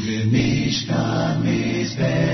Ule Mishkan Mizbech.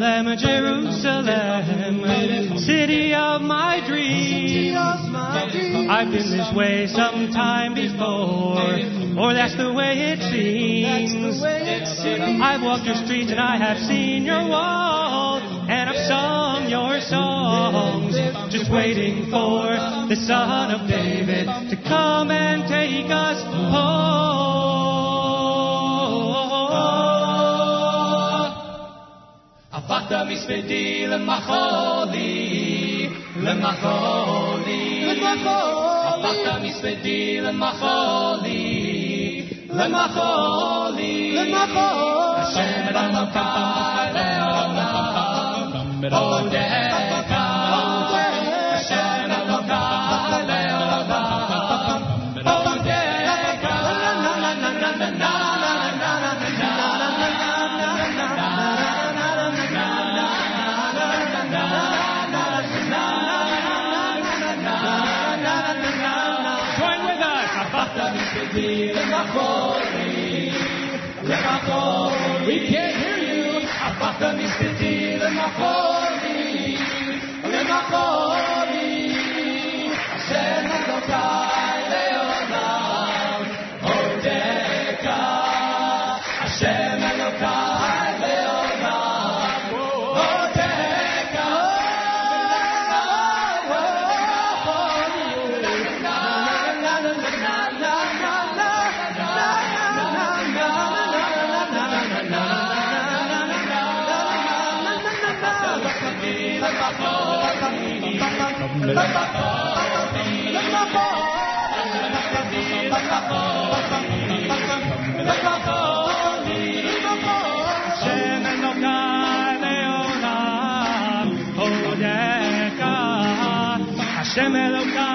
Jerusalem, Jerusalem, city of my dreams. I've been this way sometime before, or that's the way it seems. I've walked your streets and I have seen your walls, and I've sung your songs, just waiting for the Son of David to come and take us da misvedi lemacholi, lemacholi. הפכת מסביבי למחולי, למחולי. למחולי. השם רמך לעולם, עודך We can't hear you. Afata mispiti Lechachori, Lechachori. Hashem Adonai. Hashem Elokah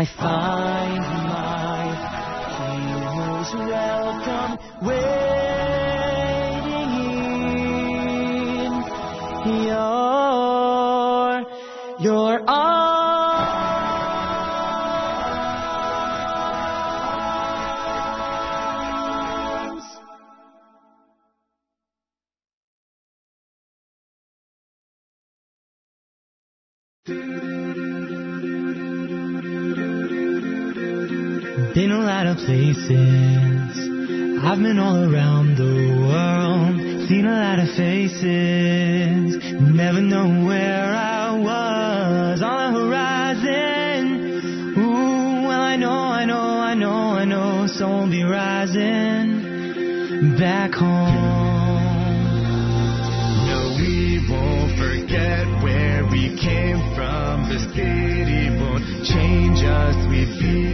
I far. lot of places. I've been all around the world, seen a lot of faces. Never know where I was on the horizon. Ooh, well I know, I know, I know, I know, so be rising back home. No, we won't forget where we came from. The city won't change us. We've been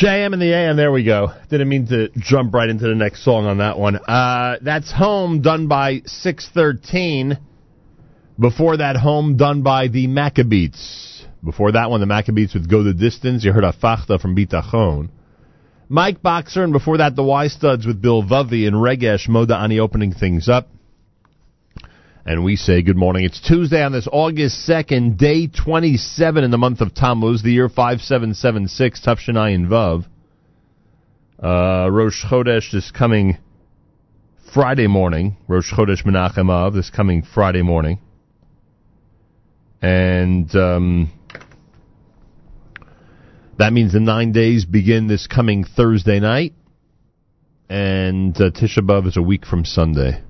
JM and the AM, there we go. Didn't mean to jump right into the next song on that one. Uh, that's Home, done by 613. Before that, Home, done by the Maccabeats. Before that one, the Maccabeats with Go the Distance. You heard Hafachta from Bitachon. Mike Boxer, and before that, the Y Studs with Bilvavi and Regesh Moda Ani opening things up. And we say good morning. It's Tuesday on this August 2nd, day 27 in the month of Tammuz, the year 5776, Tafshanai Vav. Uh, Rosh Chodesh is coming Friday morning. Rosh Chodesh Menachem Av this coming Friday morning. And um, that means the nine days begin this coming Thursday night. And uh, Tisha B'Av is a week from Sunday.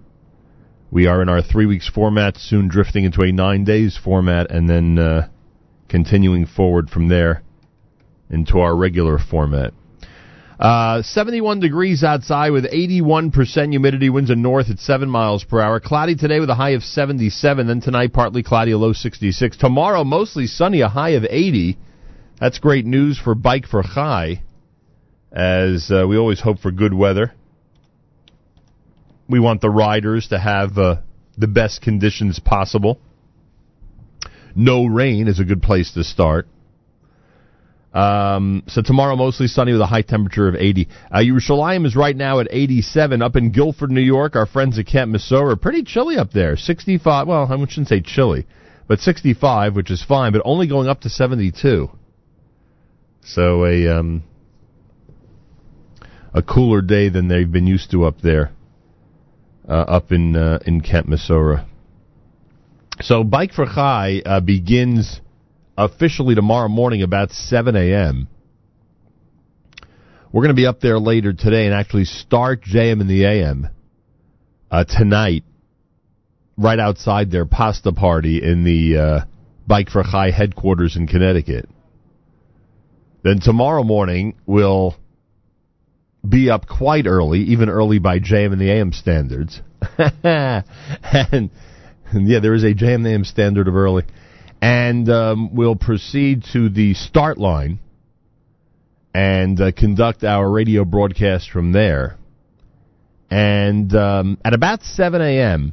We are in our three weeks format, soon drifting into a nine days format, and then uh, continuing forward from there into our regular format. Uh, 71 degrees outside with 81% humidity. Winds in north at 7 miles per hour. Cloudy today with a high of 77. Then tonight, partly cloudy, a low 66. Tomorrow, mostly sunny, a high of 80. That's great news for Bike for Chai, as uh, we always hope for good weather. We want the riders to have uh, the best conditions possible. No rain is a good place to start. Um, so tomorrow mostly sunny with a high temperature of 80. Uh, Yerushalayim is right now at 87. Up in Guilford, New York, our friends at Camp Mesorah, pretty chilly up there. 65, well, I shouldn't say chilly, but 65, which is fine, but only going up to 72. So a um, a cooler day than they've been used to up there, up in uh, in Camp Mesorah. So Bike for Chai uh, begins officially tomorrow morning about 7 a.m. We're going to be up there later today and actually start JM in the AM uh, tonight, right outside their pasta party in the uh, Bike for Chai headquarters in Connecticut. Then tomorrow morning we'll be up quite early, even early by JM and the AM standards. and, and yeah, there is a JM and the AM standard of early. And um, we'll proceed to the start line and uh, conduct our radio broadcast from there. And um, at about 7 a.m.,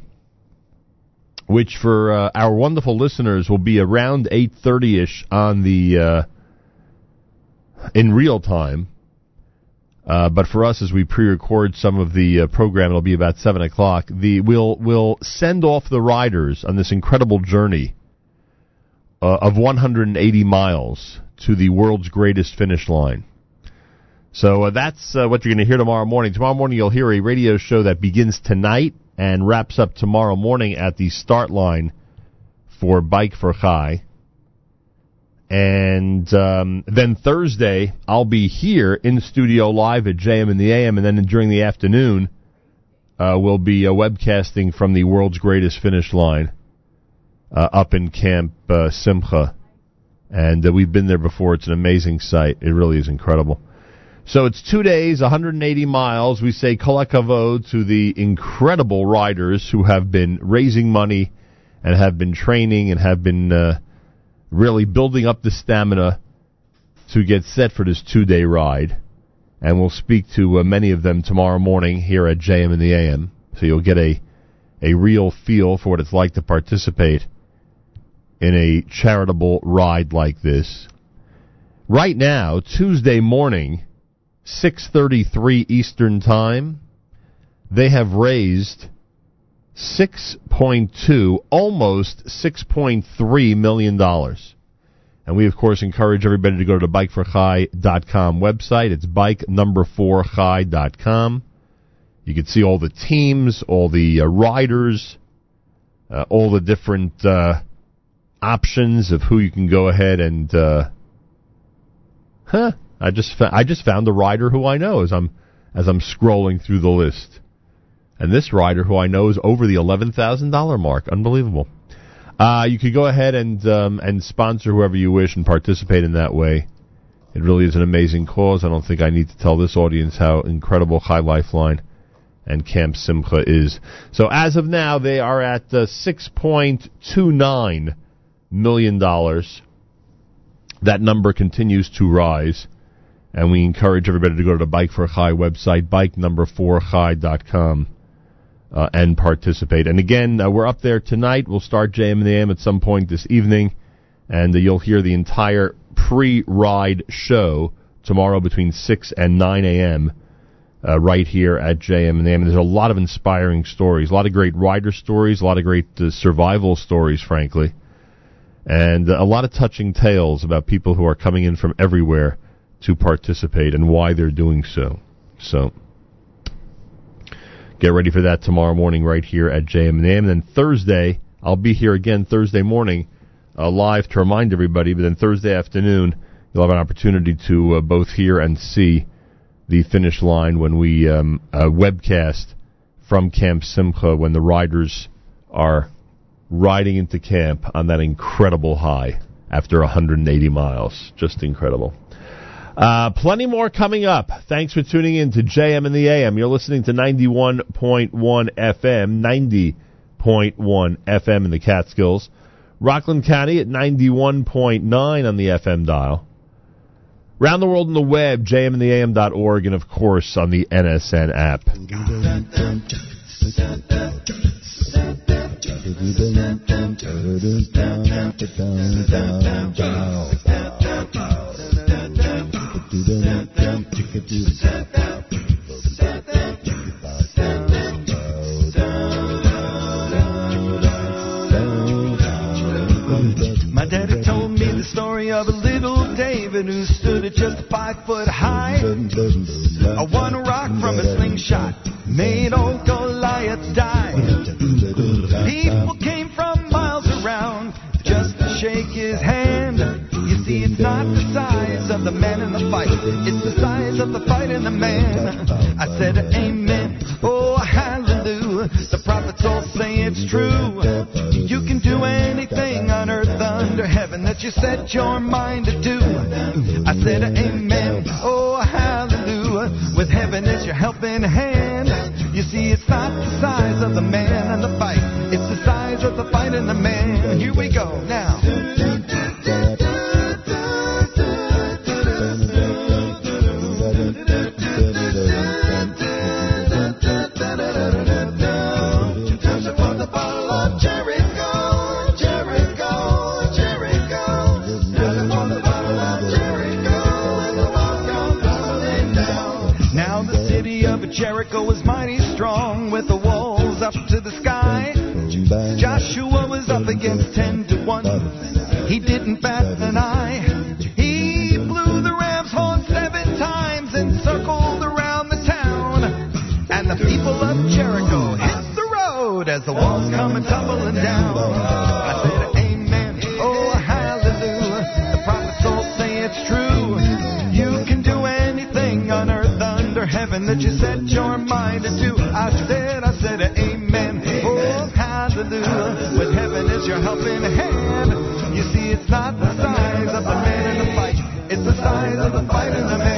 which for uh, our wonderful listeners will be around 8:30ish on the uh, in real time. Uh, but for us, as we pre-record some of the uh, program, it'll be about seven o'clock. The we'll we'll send off the riders on this incredible journey uh, of 180 miles to the world's greatest finish line. So uh, that's uh, what you're going to hear tomorrow morning. Tomorrow morning, you'll hear a radio show that begins tonight and wraps up tomorrow morning at the start line for Bike for Chai. And um, then Thursday, I'll be here in studio live at JM in the AM, and then during the afternoon, uh, we'll be uh, webcasting from the world's greatest finish line uh, up in Camp uh, Simcha. And uh, we've been there before. It's an amazing site. It really is incredible. So it's two days, 180 miles. We say kol hakavod to the incredible riders who have been raising money and have been training and have been uh, really building up the stamina to get set for this two-day ride. And we'll speak to uh, many of them tomorrow morning here at JM in the AM. So you'll get a a real feel for what it's like to participate in a charitable ride like this. Right now, Tuesday morning, 6:33 Eastern Time, they have raised 6.2 almost 6.3 million dollars. And we of course encourage everybody to go to the bikeforchai.com website. It's bike number 4 chai.com. You can see all the teams, all the uh, riders, uh, all the different uh, options of who you can go ahead and uh, huh I just fa- I just found a rider who I know as I'm as I'm scrolling through the list, and this rider who I know is over the eleven thousand dollar mark. Unbelievable. Uh, you could go ahead and um, and sponsor whoever you wish and participate in that way. It really is an amazing cause. I don't think I need to tell this audience how incredible Chai Lifeline and Camp Simcha is. So as of now, they are at uh, six point two nine million dollars. That number continues to rise. And we encourage everybody to go to the Bike for Chai website, bike number 4chai.com, uh, and participate. And again, uh, we're up there tonight. We'll start JM and the AM at some point this evening, and uh, you'll hear the entire pre-ride show tomorrow between 6 and 9 a.m. Uh, right here at JM and the AM. There's a lot of inspiring stories, a lot of great rider stories, a lot of great uh, survival stories, frankly, and uh, a lot of touching tales about people who are coming in from everywhere to participate and why they're doing so. So get ready for that tomorrow morning right here at JM and AM. And then Thursday, I'll be here again Thursday morning uh, live to remind everybody. But then Thursday afternoon, you'll have an opportunity to uh, both hear and see the finish line when we um, uh, webcast from Camp Simcha when the riders are riding into camp on that incredible high after 180 miles. Just incredible. Uh, plenty more coming up. Thanks for tuning in to JM and the AM. You're listening to 91.1 FM, 90.1 FM in the Catskills. Rockland County at 91.9 on the FM dial. Round the world on the web, jmandtheam.org, and of course on the NSN app. My daddy told me the story of a little David who stood at just five foot high. A one rock from a slingshot made old Goliath die. People came from miles around just to shake his hand. You see, it's not the size the man in the fight. It's the size of the fight in the man. I said, Amen. Oh, hallelujah. The prophets all say it's true. You can do anything on earth under heaven that you set your mind to do. I said, Amen. Oh, hallelujah. With heaven as your helping hand. You see, it's not the size of the man in the fight. It's the size of the fight in the man. Here we go now. He didn't bat an eye. He blew the ram's horn seven times and circled around the town. And the people of Jericho hit the road as the walls come tumbling down. I said, Amen, oh, hallelujah. The prophets all say it's true. You can do anything on earth under heaven that you set your mind to. I said, I said, Amen, oh, hallelujah heaven is your helping hand. You see, it's not the size of the man in the fight, it's the size of the fight in the man.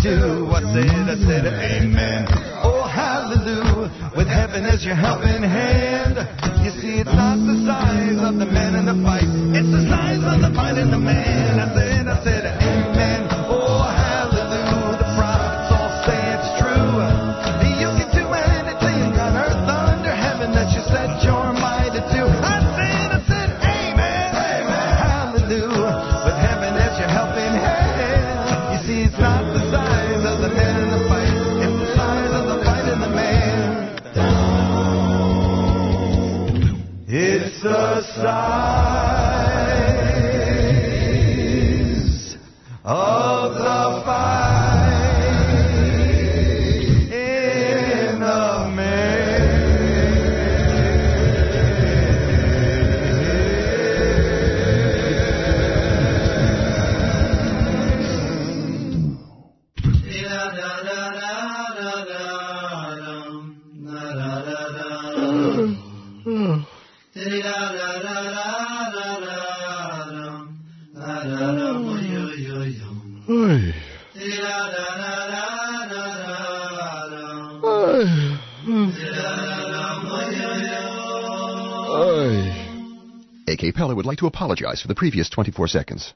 do. I said, I said, Amen. Oh, hallelujah. With heaven as your helping hand. K. Pella would like to apologize for the previous 24 seconds.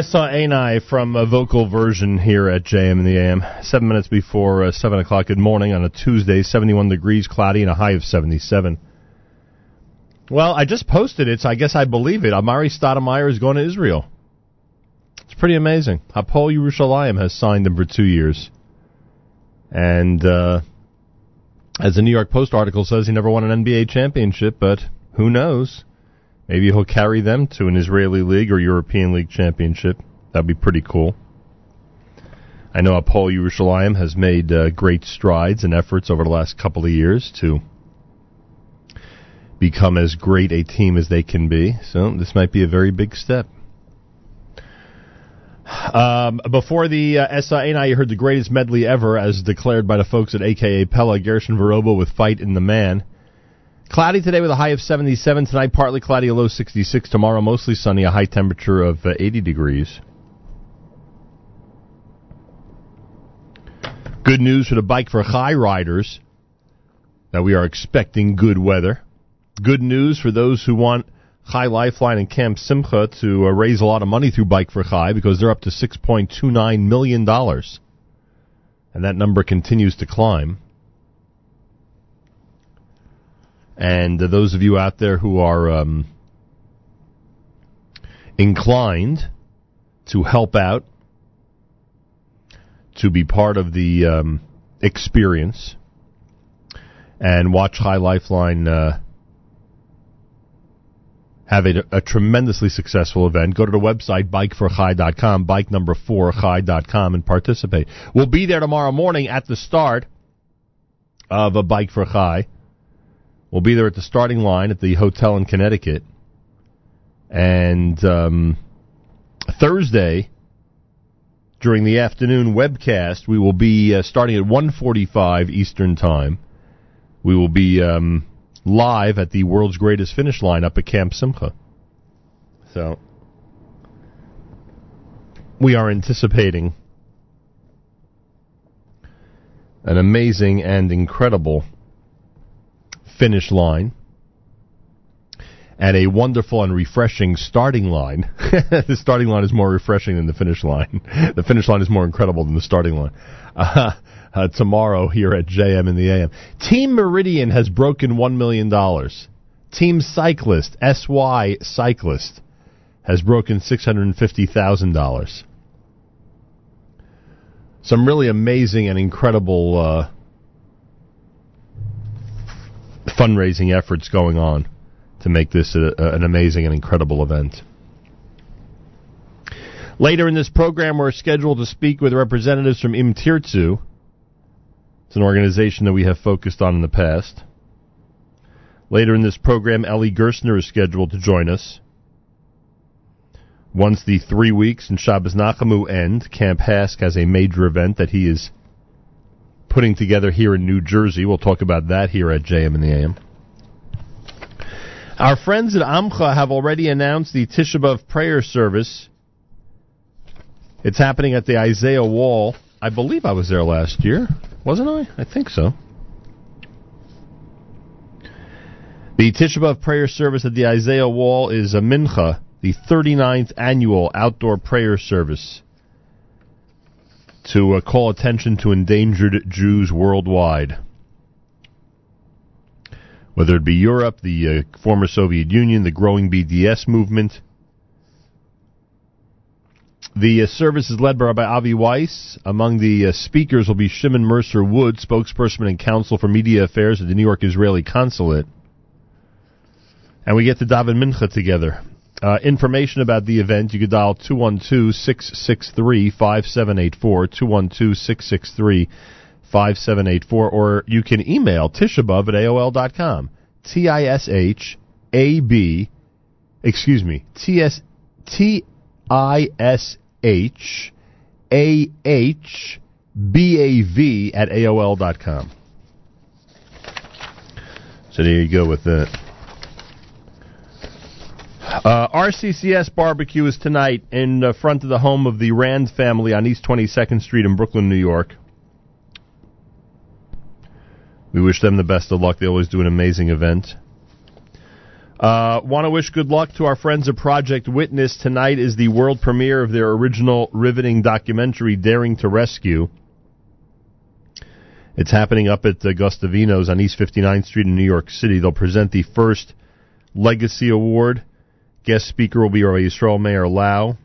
Essa Anai from a vocal version here at JM in the AM. Seven minutes before uh, 7 o'clock. Good morning on a Tuesday, 71 degrees, cloudy, and a high of 77. Well, I just posted it, so I guess I believe it. Amar'e Stoudemire is going to Israel. It's pretty amazing. Hapoel Yerushalayim has signed him for two years. And uh, As the New York Post article says, he never won an NBA championship, but who knows? Maybe he'll carry them to an Israeli League or European League championship. That'd be pretty cool. I know Hapoel Yerushalayim has made uh, great strides and efforts over the last couple of years to become as great a team as they can be. So this might be a very big step. Um, before the uh, night, you heard the greatest medley ever, as declared by the folks at AKA Pella, Gershon Veroba with Fight in the Man. Cloudy today with a high of 77. Tonight, partly cloudy, a low 66. Tomorrow, mostly sunny, a high temperature of uh, 80 degrees. Good news for the Bike for Chai riders that we are expecting good weather. Good news for those who want Chai Lifeline and Camp Simcha to uh, raise a lot of money through Bike for Chai because they're up to $6.29 million. And that number continues to climb. And uh, those of you out there who are um, inclined to help out, to be part of the um, experience, and watch Chai Lifeline uh, have a, a, tremendously successful event. Go to the website, bikeforchai.com, bike number four, chai.com, and participate. We'll be there tomorrow morning at the start of a Bike for Chai. We'll be there at the starting line at the hotel in Connecticut. And um, Thursday, during the afternoon webcast, we will be uh, starting at 1.45 Eastern Time. We will be um, live at the world's greatest finish line up at Camp Simcha. So we are anticipating an amazing and incredible finish line and a wonderful and refreshing starting line. the starting line is more refreshing than the finish line. the finish line is more incredible than the starting line. Uh, uh, tomorrow here at JM in the AM. Team Meridian has broken $1 million. Team Cyclist, SY Cyclist, has broken $650,000. Some really amazing and incredible uh, fundraising efforts going on to make this a, a, an amazing and incredible event. Later in this program, we're scheduled to speak with representatives from Im Tirtzu. It's an organization that we have focused on in the past. Later in this program, Eli Gerstner is scheduled to join us. Once the three weeks in Shabbos Nachamu end, Camp HASC has a major event that he is putting together here in New Jersey. We'll talk about that here at JM and the AM. Our friends at Amcha have already announced the Tisha B'Av prayer service. It's happening at the Isaiah Wall. I believe I was there last year, wasn't I? I think so. The Tisha B'Av prayer service at the Isaiah Wall is a mincha, the 39th annual outdoor prayer service to uh, call attention to endangered Jews worldwide. Whether it be Europe, the uh, former Soviet Union, the growing BDS movement. The uh, service is led by Rabbi Avi Weiss. Among the uh, speakers will be Shimon Mercer Wood, spokesperson and counsel for media affairs at the New York Israeli Consulate. And we get to daven mincha together. Uh, information about the event, you can dial 212-663-5784, 212-663-5784, or you can email tishabov at AOL.com. T-I-S-H-A-B, excuse me, T-S, T-I-S-H-A-H-B-A-V at AOL.com. So there you go with that. Uh, RCCS barbecue is tonight in uh, front of the home of the Rand family on East 22nd Street in Brooklyn, New York. We wish them the best of luck. They always do an amazing event. Uh, Want to wish good luck to our friends at Project Witness. Tonight is the world premiere of their original riveting documentary, Daring to Rescue. It's happening up at Guastavino's on East 59th Street in New York City. They'll present the first Legacy Award. Guest speaker will be Yisrael Meir Lau.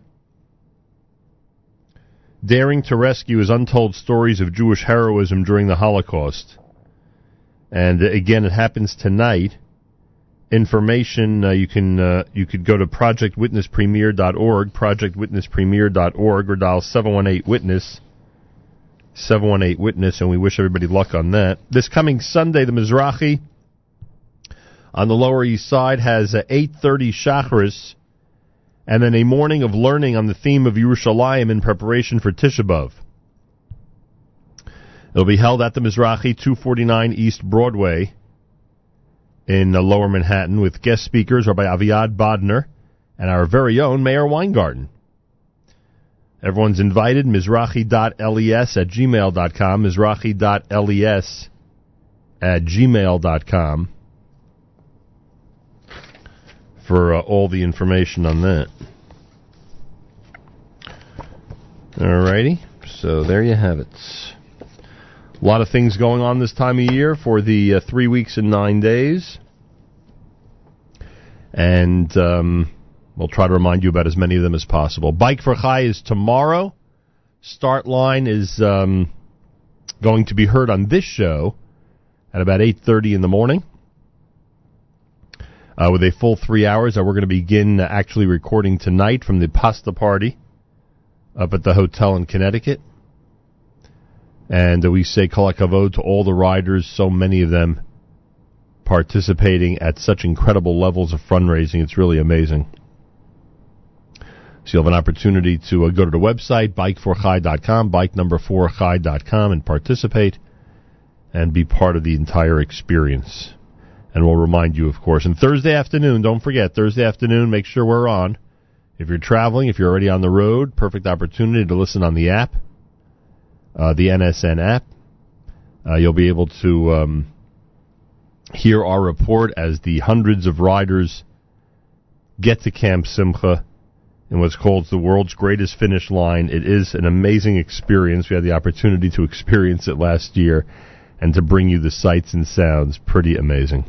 Daring to Rescue is untold stories of Jewish heroism during the Holocaust. And uh, again, it happens tonight. Information uh, you can uh, you could go to projectwitnesspremiere.org, projectwitnesspremiere.org, or dial seven one eight witness. 718 Witness, and we wish everybody luck on that. This coming Sunday, the Mizrahi on the Lower East Side has a 8.30 Shacharis, and then a morning of learning on the theme of Yerushalayim in preparation for Tisha B'Av. It'll be held at the Mizrahi, 249 East Broadway in uh, Lower Manhattan with guest speakers by Aviad Bodner and our very own Meir Weingarten. Everyone's invited. Mizrahi.les at gmail.com. Mizrahi.les at gmail.com for uh, all the information on that. Alrighty. So there you have it. A lot of things going on this time of year for the uh, three weeks and nine days. And um, we'll try to remind you about as many of them as possible. Bike for Chai is tomorrow. Start line is um, going to be heard on this show at about 8.30 in the morning. Uh, with a full three hours, uh, we're going to begin uh, actually recording tonight from the pasta party up at the hotel in Connecticut. And uh, we say kol hakavod to all the riders, so many of them participating at such incredible levels of fundraising. It's really amazing. So you'll have an opportunity to uh, go to the website, bike4chai.com, bike number 4chai.com, and participate and be part of the entire experience. And we'll remind you, of course. And Thursday afternoon, don't forget, Thursday afternoon, make sure we're on. If you're traveling, if you're already on the road, perfect opportunity to listen on the app, uh, the NSN app. Uh, you'll be able to um, hear our report as the hundreds of riders get to Camp Simcha in what's called the world's greatest finish line. It is an amazing experience. We had the opportunity to experience it last year and to bring you the sights and sounds. Pretty amazing.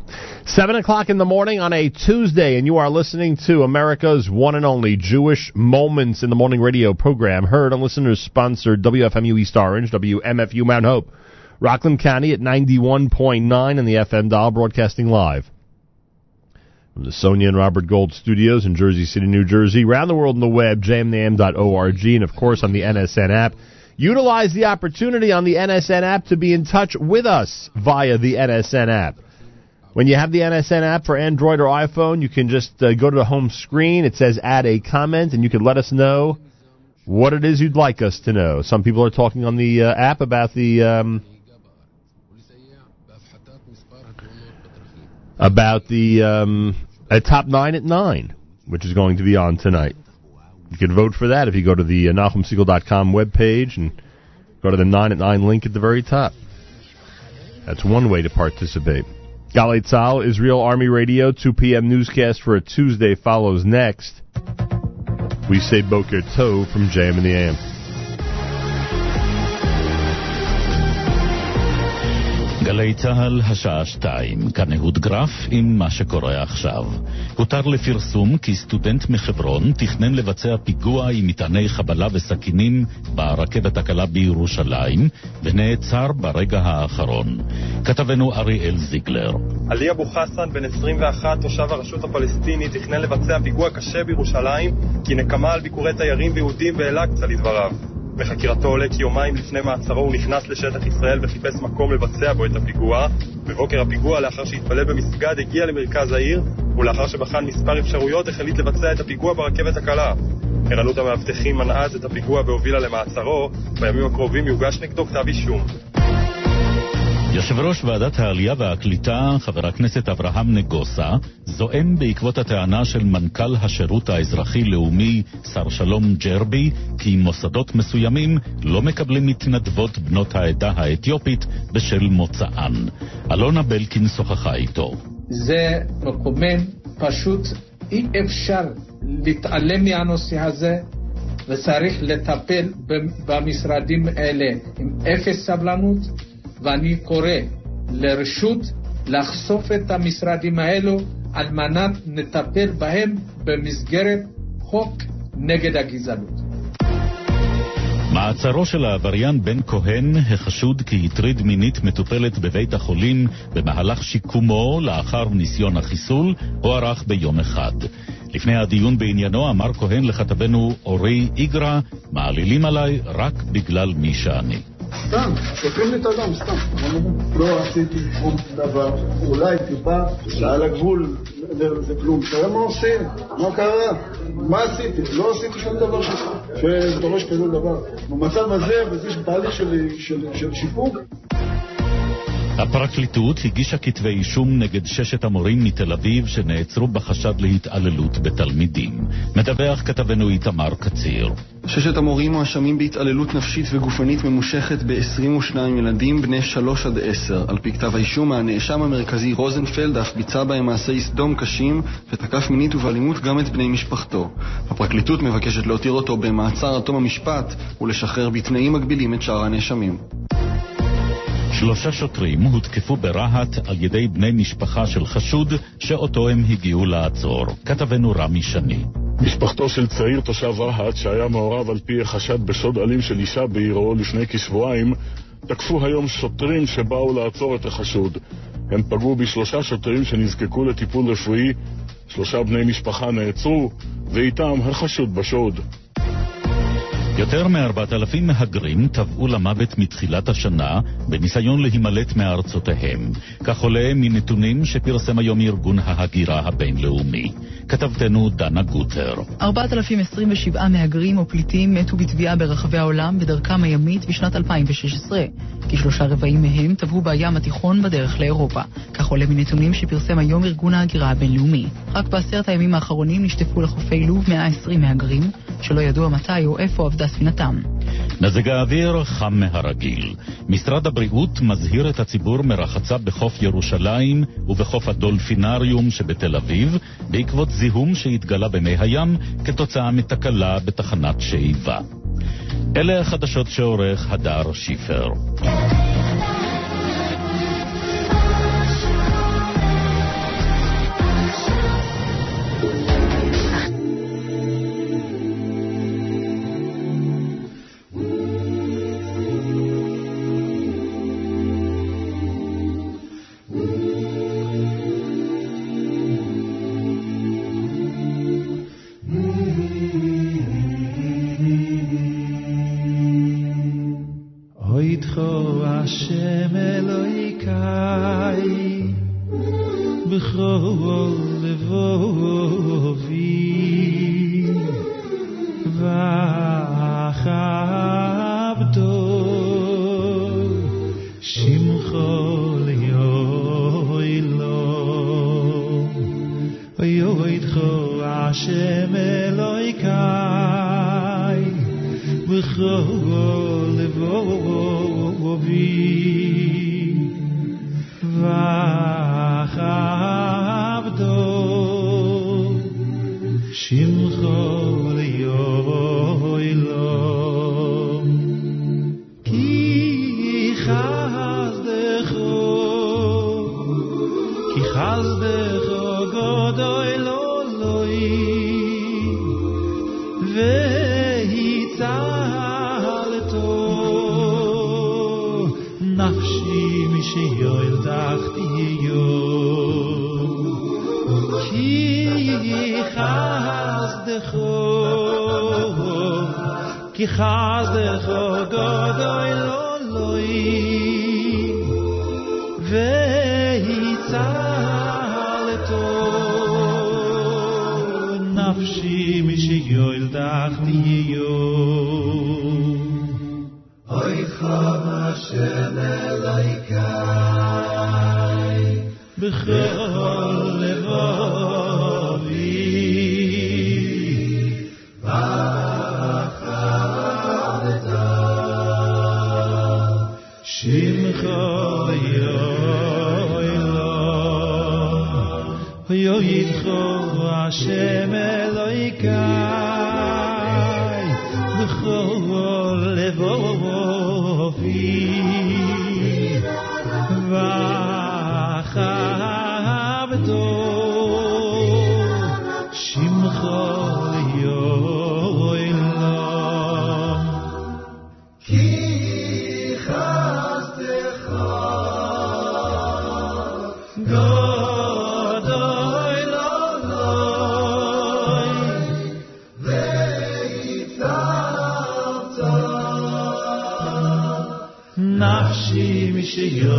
7 o'clock in the morning on a Tuesday, and you are listening to America's one and only Jewish Moments in the Morning radio program, heard on listeners sponsored WFMU East Orange, WMFU Mount Hope, Rockland County at 91.9 and the FM dial, broadcasting live. From the Sonia and Robert Gold studios in Jersey City, New Jersey, around the world on the web, jmnam.org, and of course on the NSN app. Utilize the opportunity on the NSN app to be in touch with us via the NSN app. When you have the NSN app for Android or iPhone, you can just uh, go to the home screen. It says add a comment, and you can let us know what it is you'd like us to know. Some people are talking on the uh, app about the um, about the um, top nine at nine, which is going to be on tonight. You can vote for that if you go to the uh, NachumSegal.com webpage and go to the 9 at 9 link at the very top. That's one way to participate. Galei Tzahal, Israel Army Radio, 2 p.m. newscast for a Tuesday follows next. We say Boker Tov from JM in the AM. גלי צה"ל, השעה שתיים, כאן אהוד גרף עם מה שקורה עכשיו. הותר לפרסום כי סטודנט מחברון תכנן לבצע פיגוע עם מטעני חבלה וסכינים ברכבת הקלה בירושלים, ונעצר ברגע האחרון. כתבנו אריאל זיגלר. עלי אבו חסן, בן 21, תושב הרשות הפלסטינית, תכנן לבצע פיגוע קשה בירושלים כנקמה על ביקורי תיירים ויהודים באל-אקצא לדבריו. בחקירתו עולה כי יומיים לפני מעצרו הוא נכנס לשטח ישראל וחיפש מקום לבצע בו את הפיגוע. בבוקר הפיגוע, לאחר שהתפלל במסגד, הגיע למרכז העיר, ולאחר שבחן מספר אפשרויות, החליט לבצע את הפיגוע ברכבת הקלה. ערנות המאבטחים מנעה אז את הפיגוע והובילה למעצרו, בימים הקרובים יוגש נגדו כתב אישום. יושב ראש ועדת העלייה והקליטה, חבר הכנסת אברהם נגוסה, זועם בעקבות הטענה של מנכ"ל השירות האזרחי-לאומי, שר שלום ג'רבי, כי מוסדות מסוימים לא מקבלים מתנדבות בנות העדה האתיופית בשל מוצאן. אלונה בלקין שוחחה איתו. זה מקומם, פשוט אי אפשר להתעלם מהנושא הזה, וצריך לטפל במשרדים האלה עם אפס סבלנות. ואני קורא לרשות לחשוף את המשרדים האלו על מנת נטפל בהם במסגרת חוק נגד הגזענות. מעצרו של העבריין בן כהן, החשוד כי הטריד מינית מטופלת בבית החולים במהלך שיקומו לאחר ניסיון החיסול, הוארך ביום אחד. לפני הדיון בעניינו אמר כהן לכתבנו אורי איגרא, מעלילים עליי רק בגלל מי שאני. סתם, שוטרים לי את הדם, סתם. לא עשיתי שום דבר, אולי טיפה, על הגבול, זה כלום. תראה מה עושים, מה קרה, מה עשיתי? לא עשיתי שום דבר שדורש כזה דבר. במצב הזה, וזה תהליך של שיפור, הפרקליטות הגישה כתבי אישום נגד ששת המורים מתל אביב שנעצרו בחשד להתעללות בתלמידים. מדווח כתבנו איתמר קציר. ששת המורים מואשמים בהתעללות נפשית וגופנית ממושכת ב-22 ילדים בני 3 עד 10. על פי כתב האישום, הנאשם המרכזי רוזנפלד אף ביצע בהם מעשי סדום קשים ותקף מינית ובאלימות גם את בני משפחתו. הפרקליטות מבקשת להותיר אותו במעצר עד תום המשפט ולשחרר בתנאים מגבילים את שאר הנאשמים. שלושה שוטרים הותקפו ברהט על ידי בני משפחה של חשוד שאותו הם הגיעו לעצור. כתבנו רמי שני. משפחתו של צעיר תושב רהט שהיה מעורב על פי החשד בשוד אלים של אישה בעירו לפני כשבועיים תקפו היום שוטרים שבאו לעצור את החשוד. הם פגעו בשלושה שוטרים שנזקקו לטיפול רפואי, שלושה בני משפחה נעצרו, ואיתם החשוד בשוד. יותר מ-4,000 מהגרים טבעו למוות מתחילת השנה בניסיון להימלט מארצותיהם. כך עולה מנתונים שפרסם היום ארגון ההגירה הבינלאומי. כתבתנו דנה גוטר. 4,027 מהגרים או פליטים מתו בטביעה ברחבי העולם בדרכם הימית בשנת 2016. כשלושה רבעים מהם טבעו בים התיכון בדרך לאירופה. כך עולה מנתונים שפרסם היום ארגון ההגירה הבינלאומי. רק בעשרת הימים האחרונים נשטפו לחופי לוב 120 מהגרים, שלא ידוע מתי או איפה עבדה ספינתם. מזג האוויר חם מהרגיל. משרד הבריאות מזהיר את הציבור מרחצה בחוף ירושלים ובחוף הדולפינריום שבתל אביב בעקבות זיהום שהתגלה במי הים כתוצאה מתקלה בתחנת שאיבה. אלה החדשות שעורך הדר שיפר.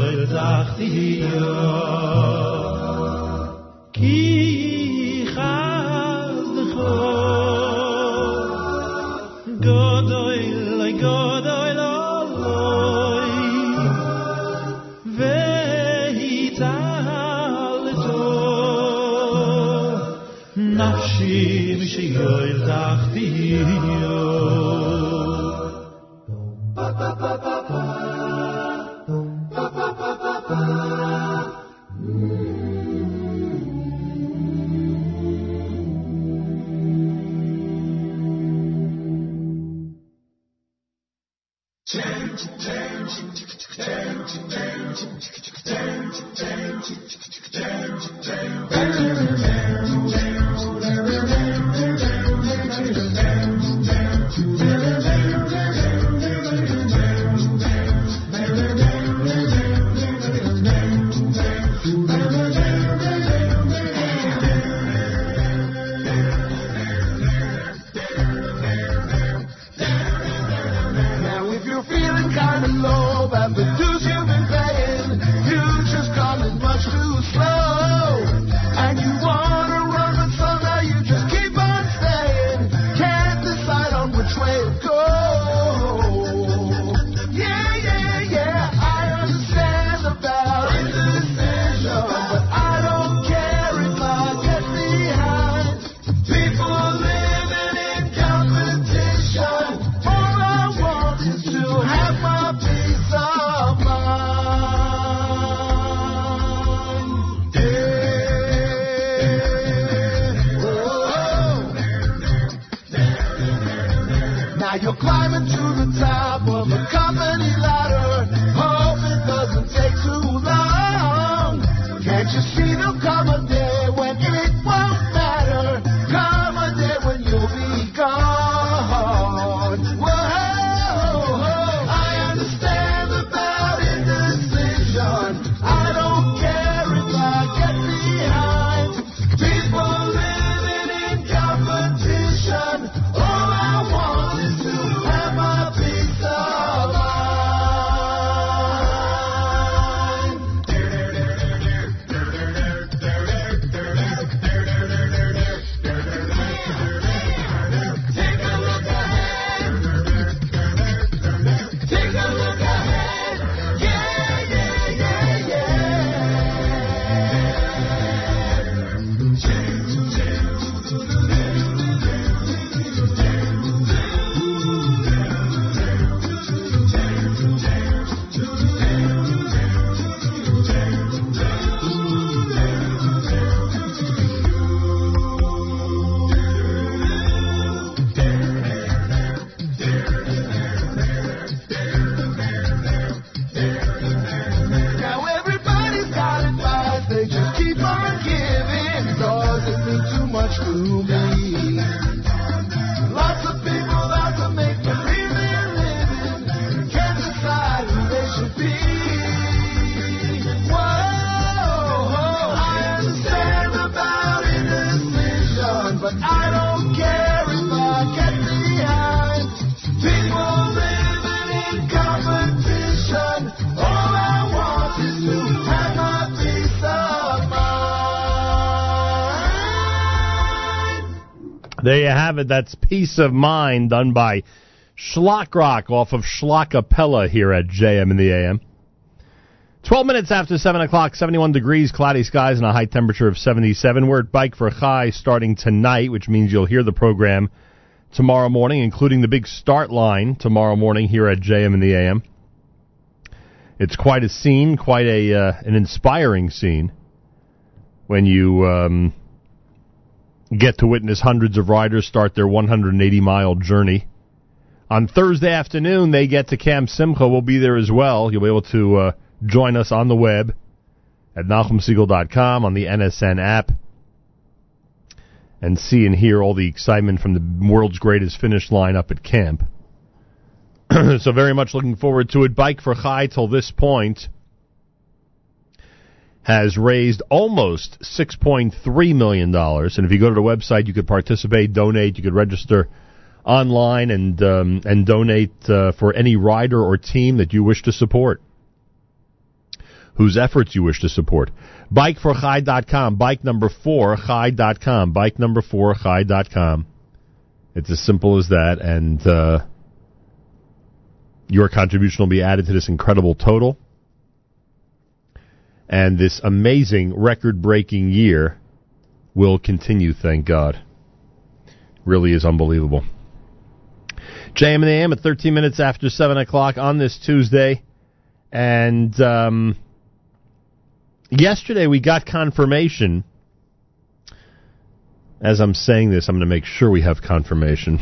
משיוער תחתיו כי There you have it. That's Peace of Mind done by Schlock Rock off of Schlockapella here at JM in the AM. 12 minutes after 7 o'clock, 71 degrees, cloudy skies, and a high temperature of 77. We're at Bike for Chai starting tonight, which means you'll hear the program tomorrow morning, including the big start line tomorrow morning here at JM in the AM. It's quite a scene, quite a uh, an inspiring scene when you um, get to witness hundreds of riders start their 180 mile journey. On Thursday afternoon, they get to Camp Simcha. We'll be there as well. You'll be able to uh, join us on the web at NachumSegal.com on the NSN app and see and hear all the excitement from the world's greatest finish line up at camp. so very much looking forward to it. Bike for Chai till this point has raised almost $6.3 million. And if you go to the website, you could participate, donate, you could register online and um, and donate uh, for any rider or team that you wish to support. whose efforts you wish to support. Bikeforchai.com, bike number four, chai.com, bike number four, chai.com. It's as simple as that, and uh, your contribution will be added to this incredible total. And this amazing record breaking year will continue, thank God. Really is unbelievable. JM and AM at 13 minutes after 7 o'clock on this Tuesday. And um, yesterday we got confirmation. As I'm saying this, I'm going to make sure we have confirmation.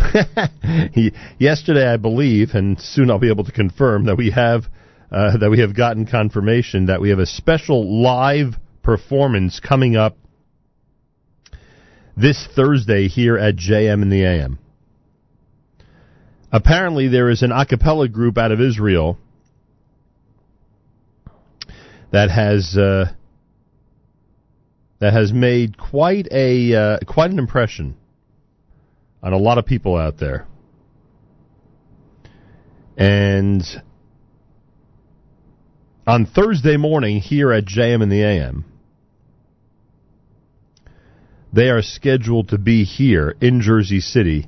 Yesterday, I believe, and soon I'll be able to confirm that we have uh, that we have gotten confirmation that we have a special live performance coming up this Thursday here at JM in the AM. Apparently, there is an a cappella group out of Israel that has uh, that has made quite a uh, quite an impression on a lot of people out there, and on Thursday morning here at JM in the AM. They are scheduled to be here in Jersey City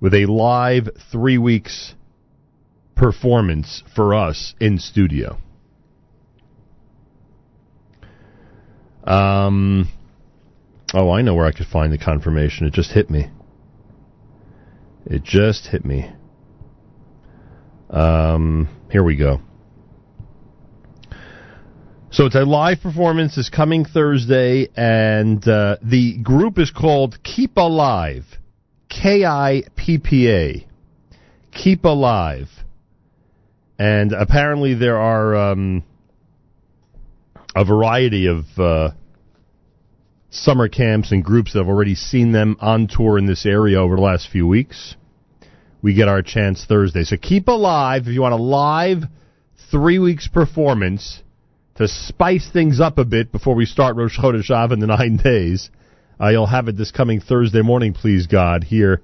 with a live three weeks performance for us in studio. Um, oh, I know where I could find the confirmation. It just hit me. It just hit me. Um, here we go. So it's a live performance. is coming Thursday, and uh, the group is called Kippalive. K I P P A. Kippalive. And apparently there are um, a variety of uh, summer camps and groups that have already seen them on tour in this area over the last few weeks. We get our chance Thursday. So Kippalive if you want a live three weeks performance to spice things up a bit before we start Rosh Chodesh in the nine days. Uh, you'll have it this coming Thursday morning, please God, here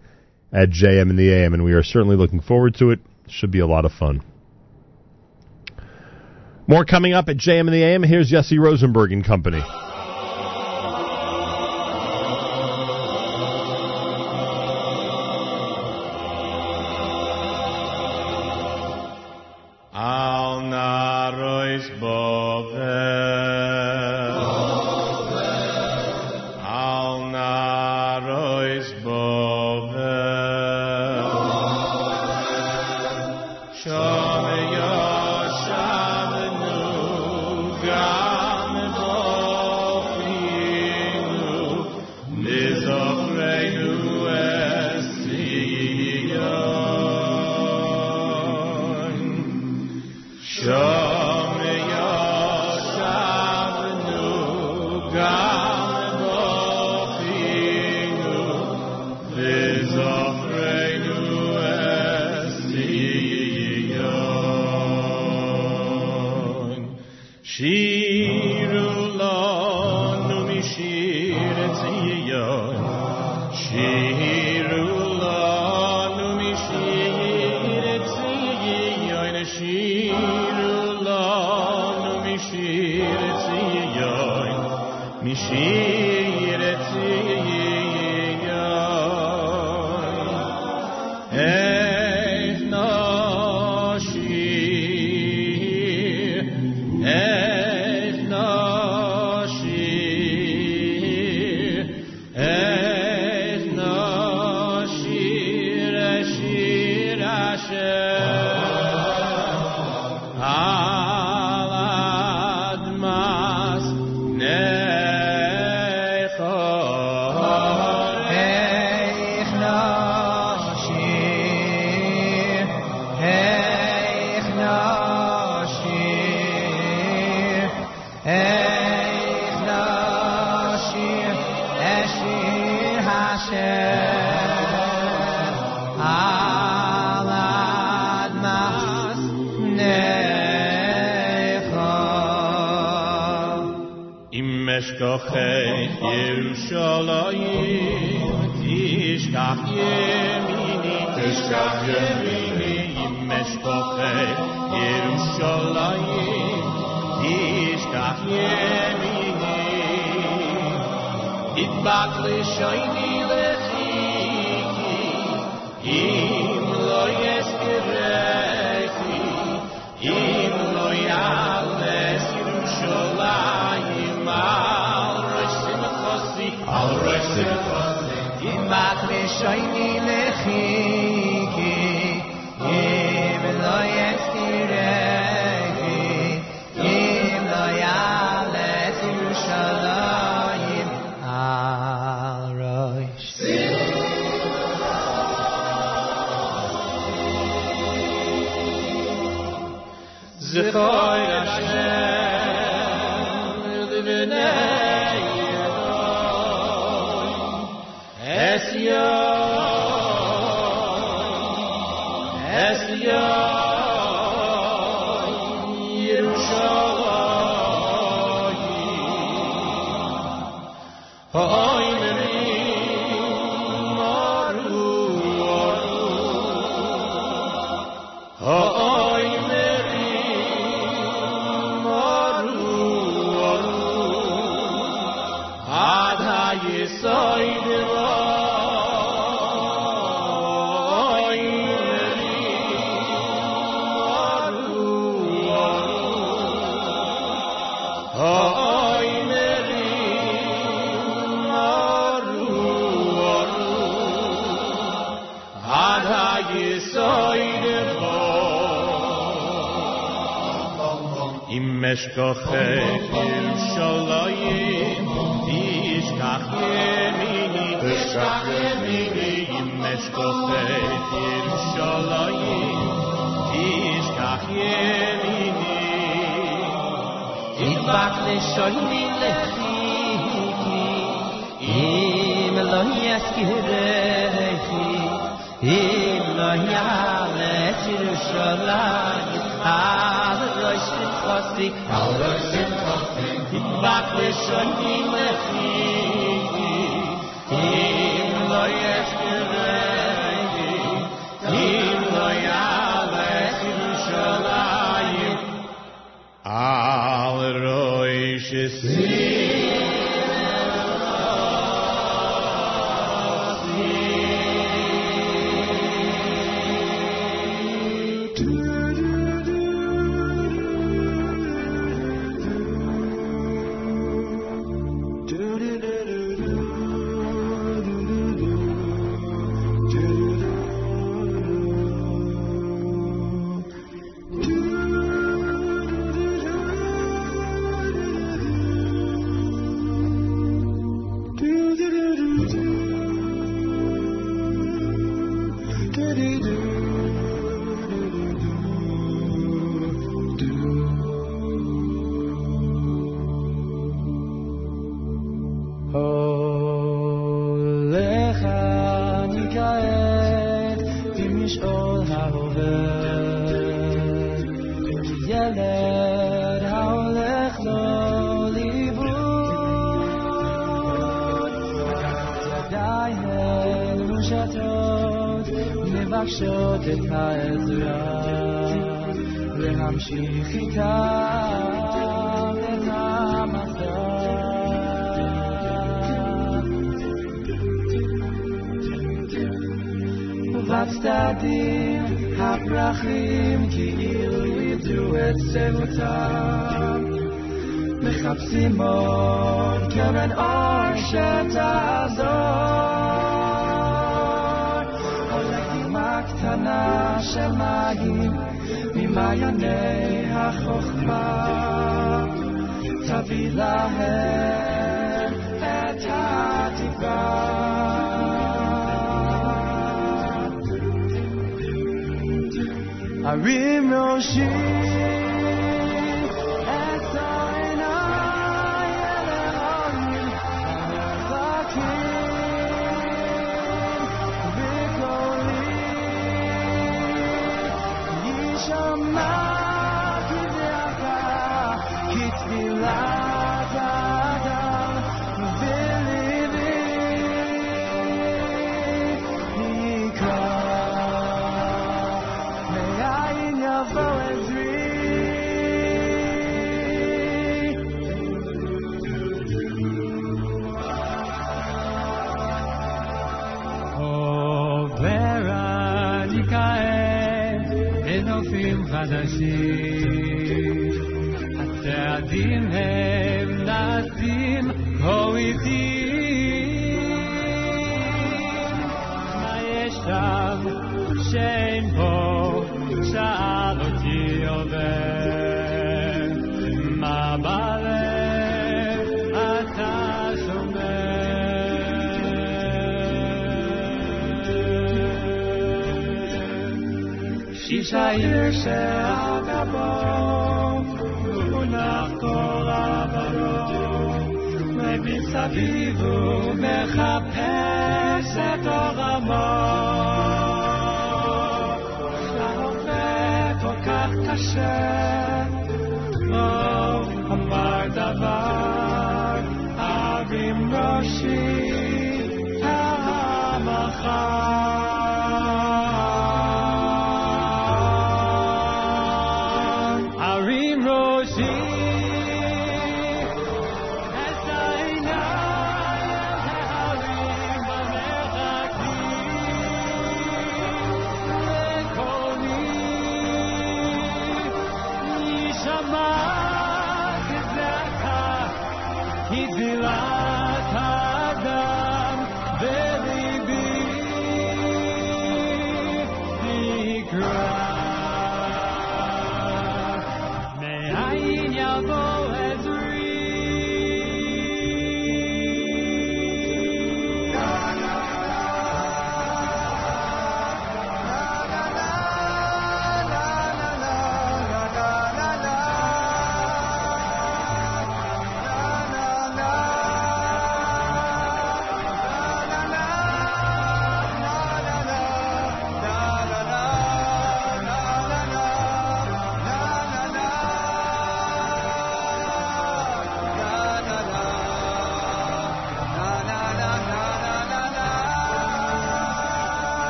at JM in the AM, and we are certainly looking forward to it. Should be a lot of fun. More coming up at JM in the AM. Here's Jesse Rosenberg and company. יש כוחך שלויים יש כח ימיני יש כח ימיני יש כוחך שלויים יש כח ימיני אין Lechi נשאל לכי אם לא יסקירי אם לא יעלה תירושלים Prophecy, Salvation, to Salvation,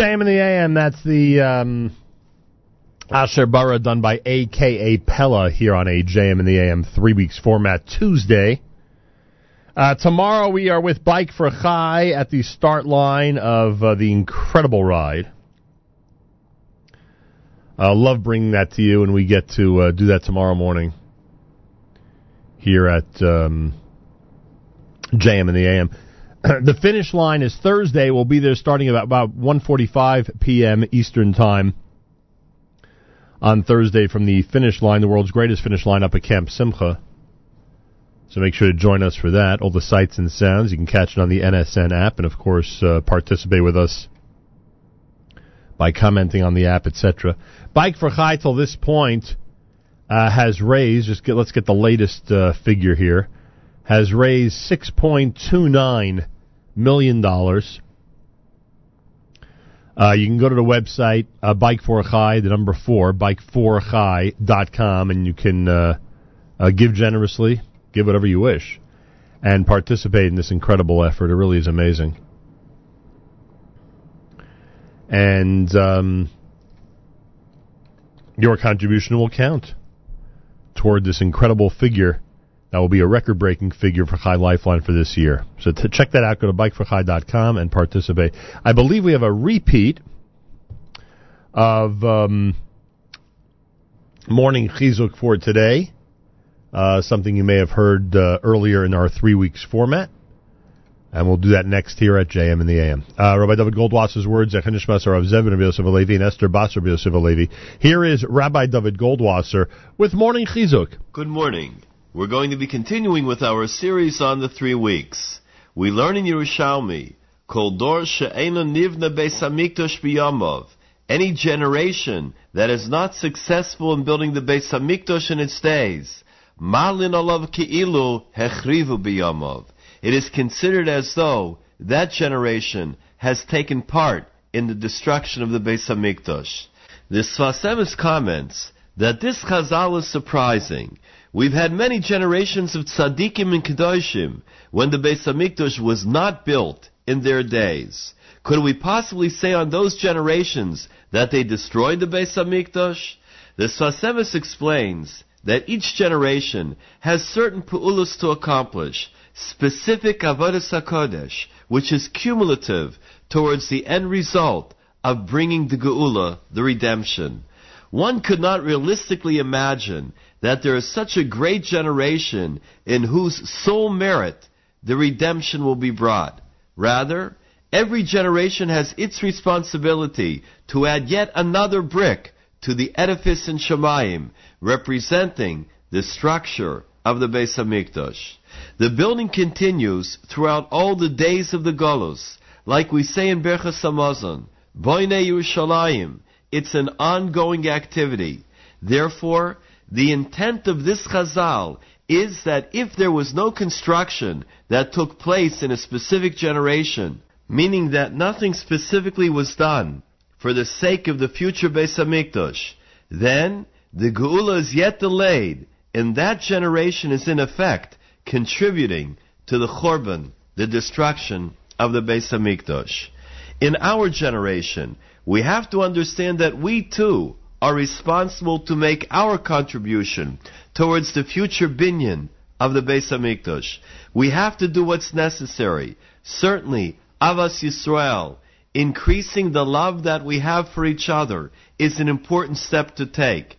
JM in the AM, that's the um, Asher Bara done by AKA Pella here on a JM in the AM three weeks format Tuesday. Uh, tomorrow we are with Bike for Chai at the start line of uh, the incredible ride. Uh, love bringing that to you, and we get to uh, do that tomorrow morning here at um, JM in the AM. the finish line is Thursday. We'll be there starting about about 1:45 p.m. Eastern Time on Thursday from the finish line, the world's greatest finish line up at Camp Simcha. So make sure to join us for that. All the sights and sounds you can catch it on the NSN app, and of course uh, participate with us by commenting on the app, etc. Bike for Chai till this point uh, has raised. Just get, let's get the latest uh, figure here. Has raised six point two nine million dollars. Uh, you can go to the website uh, Bike for Chai, the number four, bike4chai.com, and you can uh, uh, give generously, give whatever you wish, and participate in this incredible effort. It really is amazing. And um, your contribution will count toward this incredible figure that will be a record breaking figure for Chai Lifeline for this year. So to check that out, go to bikeforchai.com and participate. I believe we have a repeat of um, Morning Chizuk for today. Uh, something you may have heard uh, earlier in our three weeks format. And we'll do that next here at JM in the AM. Uh, Rabbi Dovid Goldwasser's words, Zechanishmas of Zevin of Yosef Alevi and Esther Basar of Yosef Alevi. Here is Rabbi Dovid Goldwasser with Morning Chizuk. Good morning. We're going to be continuing with our series on the three weeks. We learn in Yerushalmi, Kol Dor She'ena Nivna Beis Hamikdash. Any generation that is not successful in building the Beis Hamikdash in its days, Malin Alav Ki'ilu Hechrivu B'Yamav. It is considered as though that generation has taken part in the destruction of the Beis Hamikdash. The Sfas Emes comments that this Chazal is surprising. We've had many generations of tzaddikim and kedoshim when the Beis Hamikdash was not built in their days. Could we possibly say on those generations that they destroyed the Beis Hamikdash? The Sfas Emes explains that each generation has certain pu'ulas to accomplish, specific avodas hakodesh, which is cumulative towards the end result of bringing the Geula, the redemption. One could not realistically imagine that there is such a great generation in whose sole merit the redemption will be brought. Rather, every generation has its responsibility to add yet another brick to the edifice in Shemayim, representing the structure of the Beis Hamikdash. The building continues throughout all the days of the Golos, like we say in Birchas Hamazon, Boine Yerushalayim. It's an ongoing activity. Therefore, the intent of this Chazal is that if there was no construction that took place in a specific generation, meaning that nothing specifically was done for the sake of the future Beis Hamikdash, then the Geula is yet delayed, and that generation is in effect contributing to the Chorban, the destruction of the Beis Hamikdash. In our generation, we have to understand that we too are responsible to make our contribution towards the future binyan of the Beis Hamikdash. We have to do what's necessary. Certainly, Ahavas Yisrael, increasing the love that we have for each other, is an important step to take.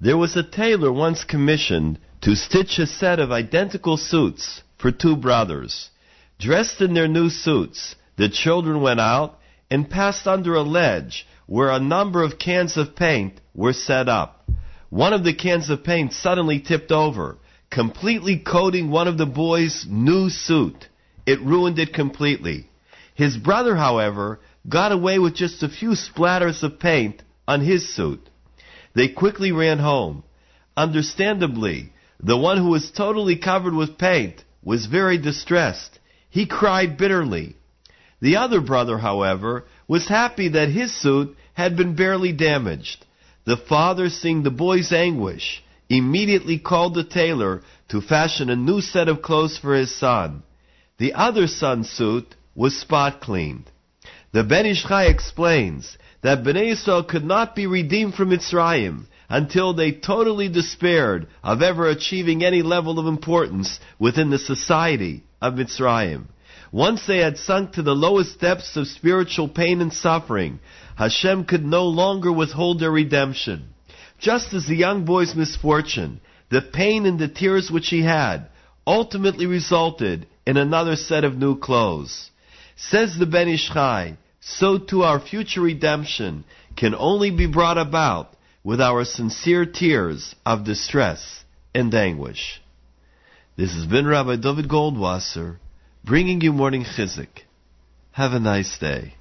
There was a tailor once commissioned to stitch a set of identical suits for two brothers. Dressed in their new suits, the children went out and passed under a ledge where a number of cans of paint were set up. One of the cans of paint suddenly tipped over, completely coating one of the boys' new suit. It ruined it completely. His brother, however, got away with just a few splatters of paint on his suit. They quickly ran home. Understandably, the one who was totally covered with paint was very distressed. He cried bitterly. The other brother, however, was happy that his suit had been barely damaged. The father, seeing the boy's anguish, immediately called the tailor to fashion a new set of clothes for his son. The other son's suit was spot cleaned. The Ben Ish Chai explains that Bnei Yisrael could not be redeemed from Mitzrayim until they totally despaired of ever achieving any level of importance within the society of Mitzrayim. Once they had sunk to the lowest depths of spiritual pain and suffering, Hashem could no longer withhold their redemption. Just as the young boy's misfortune, the pain and the tears which he had, ultimately resulted in another set of new clothes. Says the Ben Ish Chai, so too our future redemption can only be brought about with our sincere tears of distress and anguish. This has been Rabbi Dovid Goldwasser bringing you morning chizuk. Have a nice day.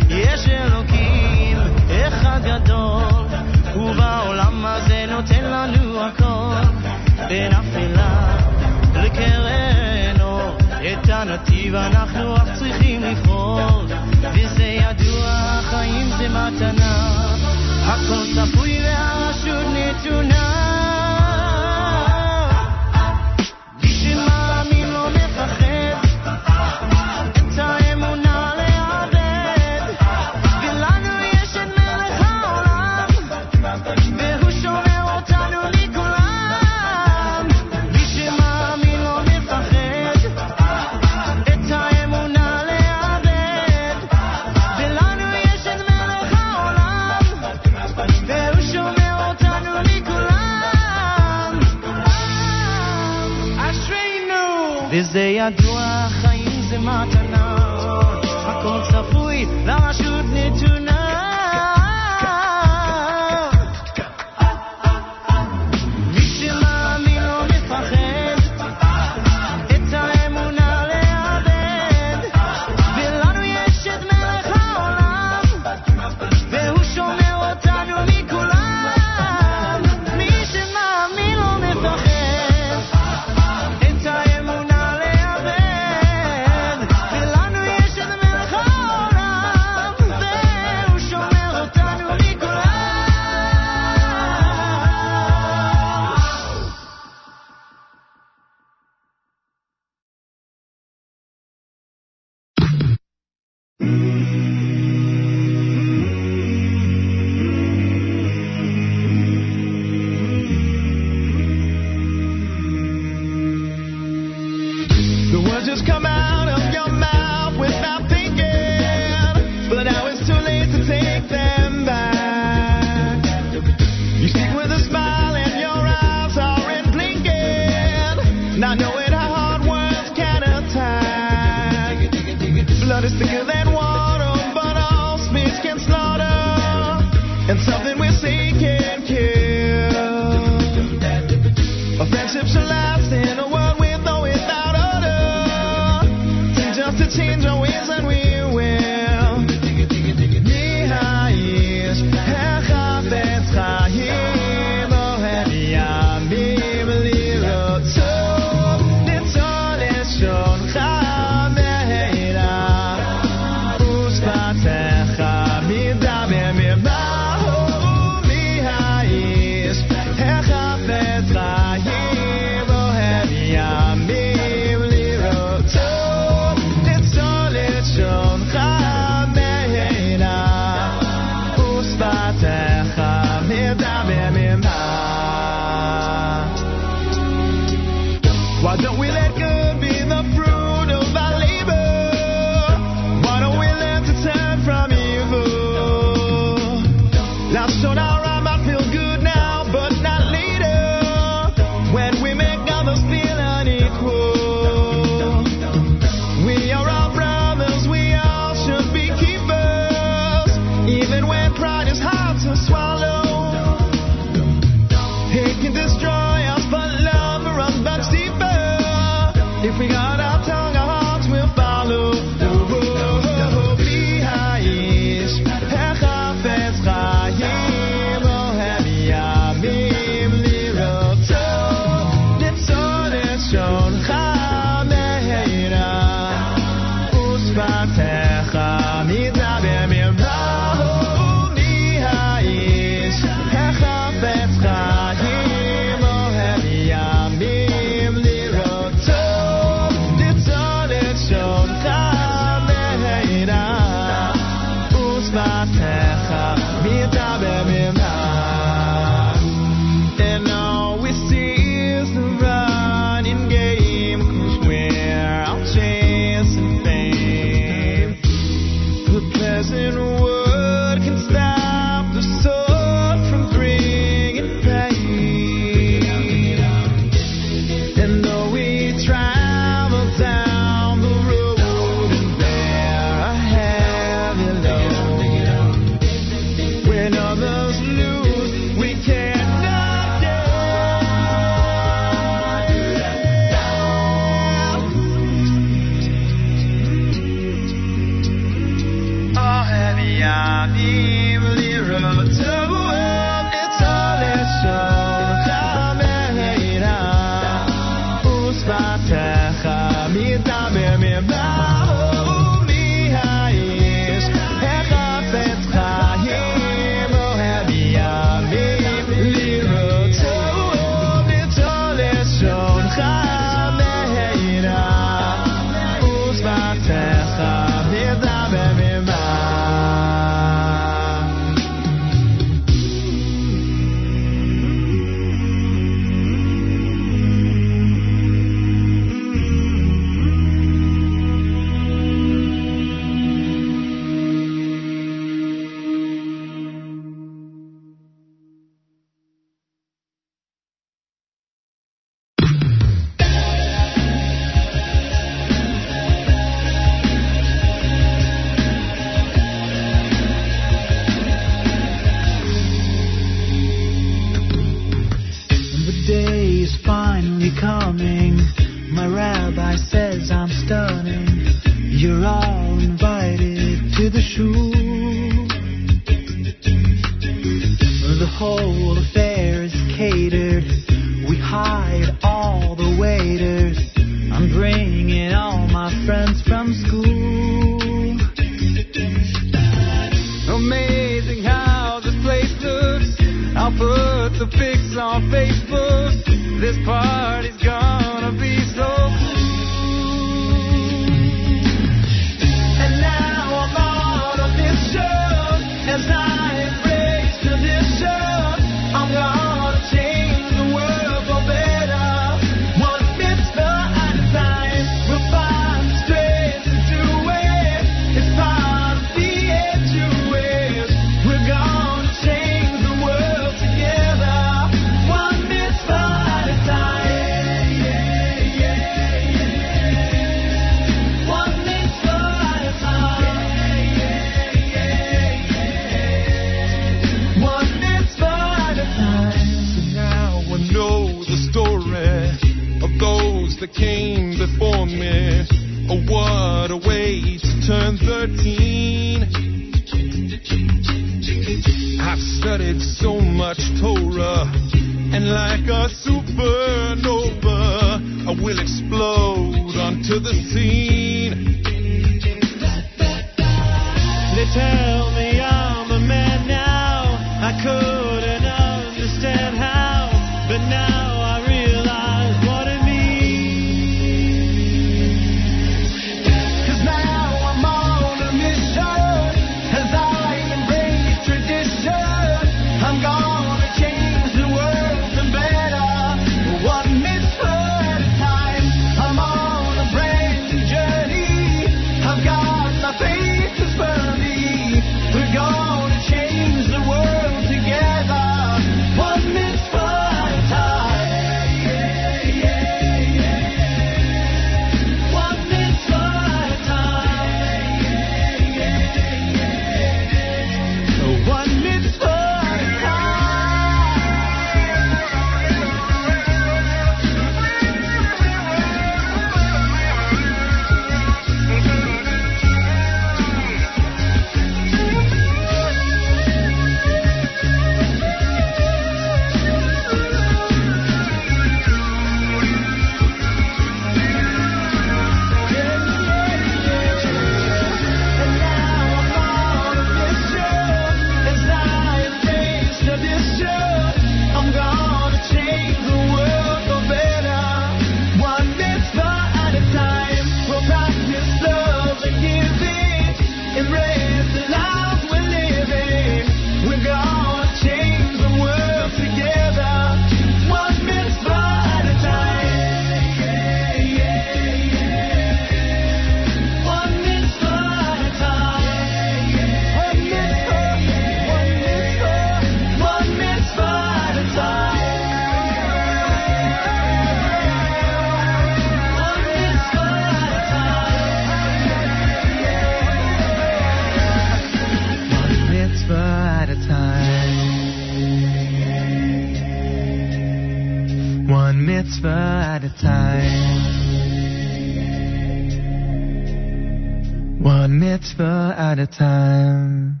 At a time.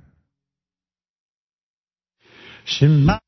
Shema. Times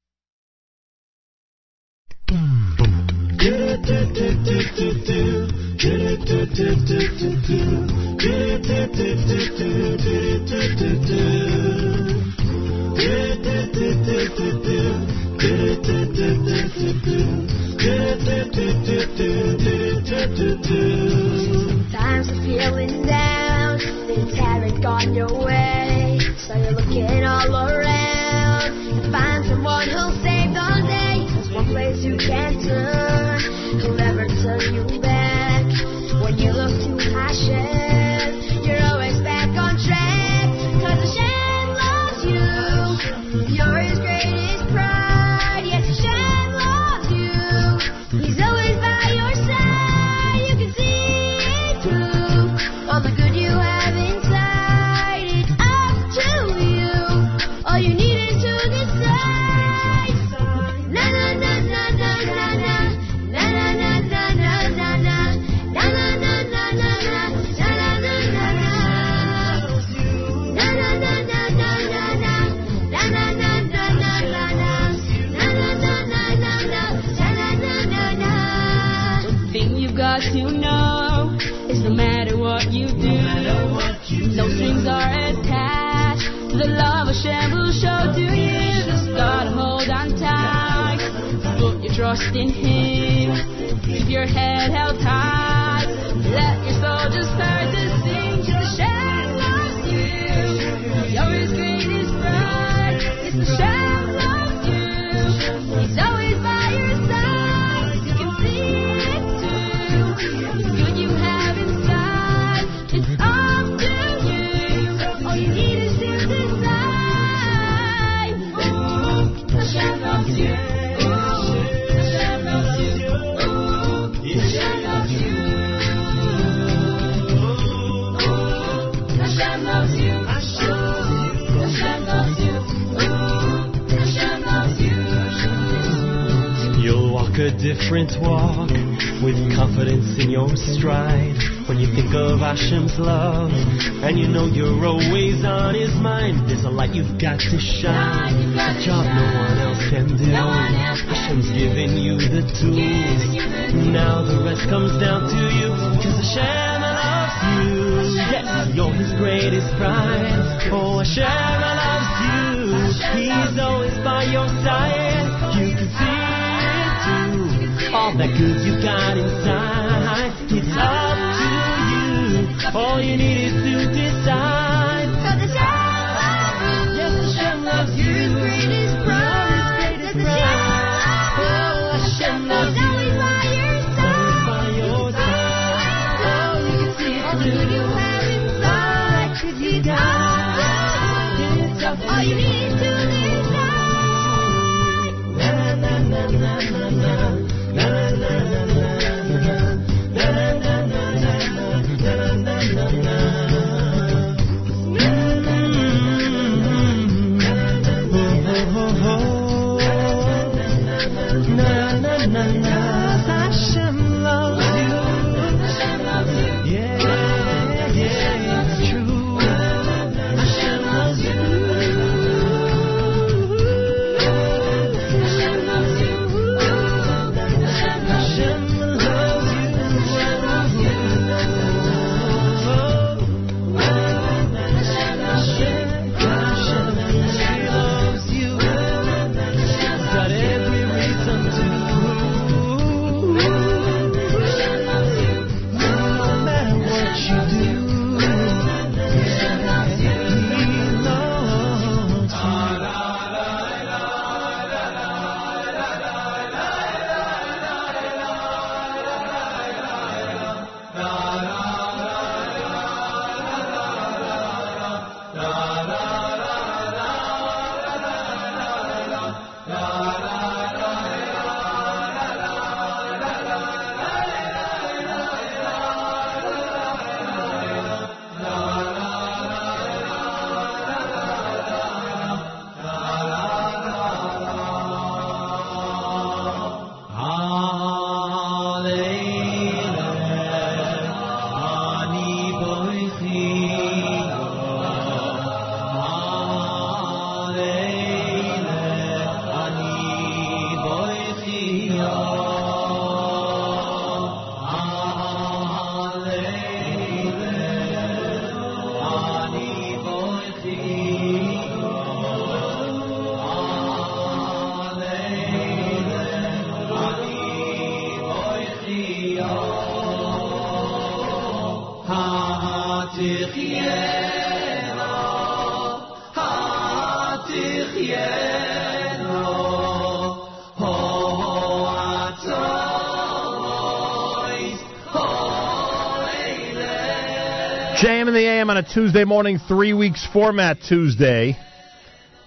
in the AM on a Tuesday morning, three weeks format Tuesday.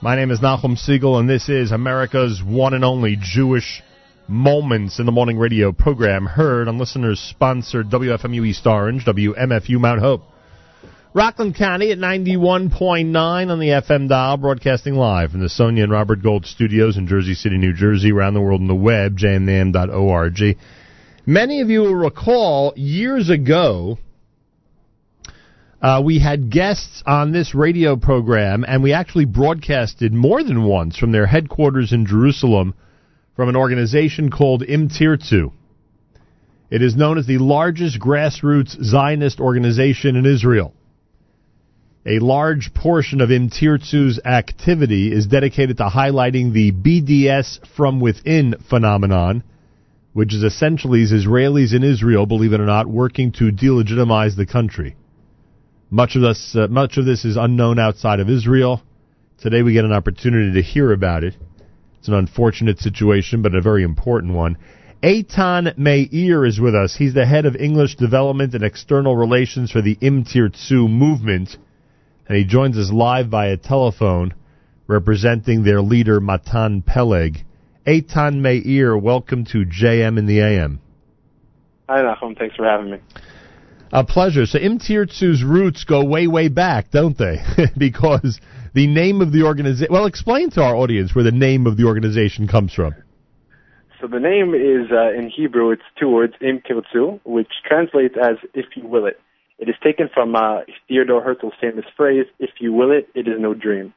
My name is Nachum Segal, and this is America's one and only Jewish Moments in the Morning radio program, heard on listeners sponsored WFMU East Orange, WMFU Mount Hope. Rockland County at 91.9 on the FM dial, broadcasting live from the Sonia and Robert Gold studios in Jersey City, New Jersey, around the world on the web, jmnam.org. Many of you will recall years ago, uh, we had guests on this radio program, and we actually broadcasted more than once from their headquarters in Jerusalem from an organization called Im Tirtzu. It is known as the largest grassroots Zionist organization in Israel. A large portion of Im Tirtzu's activity is dedicated to highlighting the BDS from within phenomenon, which is essentially Israelis in Israel, believe it or not, working to delegitimize the country. Much of this, uh, much of this is unknown outside of Israel. Today we get an opportunity to hear about it. It's an unfortunate situation, but a very important one. Eytan Meir is with us. He's the head of English Development and External Relations for the Im Tirtzu movement, and he joins us live via telephone, representing their leader Matan Peleg. Eytan Meir, welcome to JM in the AM. Hi, Nachum. Thanks for having me. A pleasure. So Im Tirtzu's roots go way, way back, don't they? because the name of the organization. Well, explain to our audience where the name of the organization comes from. So the name is uh, in Hebrew. It's two words, Im Tirtzu, which translates as "if you will it." It is taken from uh, Theodore Herzl's famous phrase, "If you will it, it is no dream."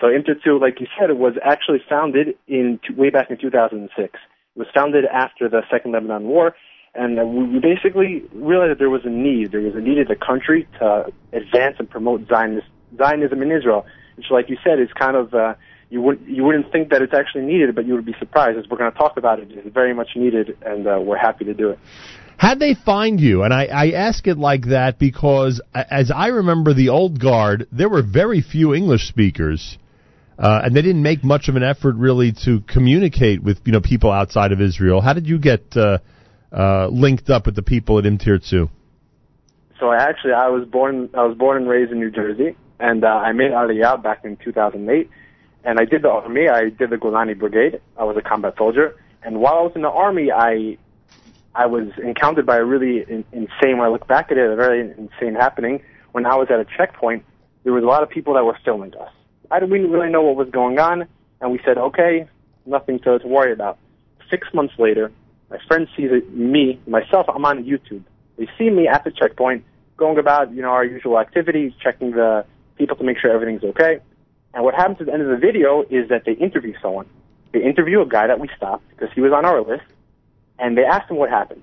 So Im Tirtzu, like you said, was actually founded in way back in 2006. It was founded after the Second Lebanon War, and uh, we basically realized that there was a need. There was a need in the country to advance and promote Zionist, Zionism in Israel, which, like you said, is kind of uh, you wouldn't you wouldn't think that it's actually needed, but you would be surprised. As we're going to talk about it, it's very much needed, and uh, we're happy to do it. How'd they find you? And I, I ask it like that because, as I remember the old guard, there were very few English speakers, uh, and they didn't make much of an effort really to communicate with you know people outside of Israel. How did you get uh, uh, linked up with the people at Im Tirtzu? So I actually I was born I was born and raised in New Jersey, and uh, I made Aliyah back in 2008, and I did the army. I did the Golani Brigade. I was a combat soldier, and while I was in the army, I I was encountered by a really in, insane. When I look back at it, a very insane happening. When I was at a checkpoint, there was a lot of people that were filming us. I didn't we didn't really know what was going on, and we said, okay, nothing to, to worry about. Six months later, my friend sees it, me, myself, I'm on YouTube. They see me at the checkpoint going about, you know, our usual activities, checking the people to make sure everything's okay. And what happens at the end of the video is that they interview someone. They interview a guy that we stopped because he was on our list, and they asked him what happened.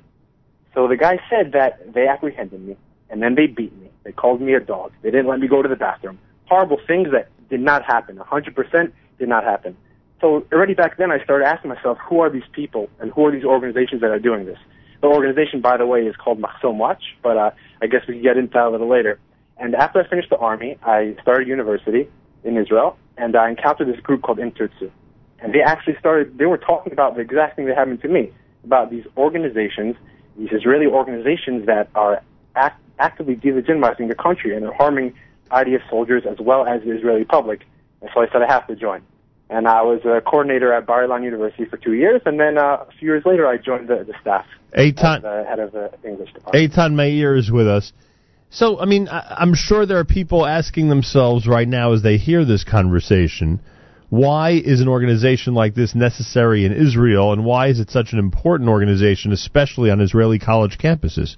So the guy said that they apprehended me, and then they beat me. They called me a dog. They didn't let me go to the bathroom. Horrible things that did not happen. 100% did not happen. So already back then, I started asking myself, who are these people and who are these organizations that are doing this? The organization, by the way, is called Machsom Watch, but uh, I guess we can get into that a little later. And after I finished the army, I started university in Israel, and I encountered this group called Im Tirtzu. And they actually started, they were talking about the exact thing that happened to me, about these organizations, these Israeli organizations that are act, actively delegitimizing the country and are harming IDF soldiers as well as the Israeli public. And so I said I have to join. And I was a coordinator at Bar Ilan University for two years, and then uh, a few years later I joined the, the staff Eitan, the head of the English department. Eytan Meir is with us. So, I mean, I, I'm sure there are people asking themselves right now as they hear this conversation, why is an organization like this necessary in Israel, and why is it such an important organization, especially on Israeli college campuses?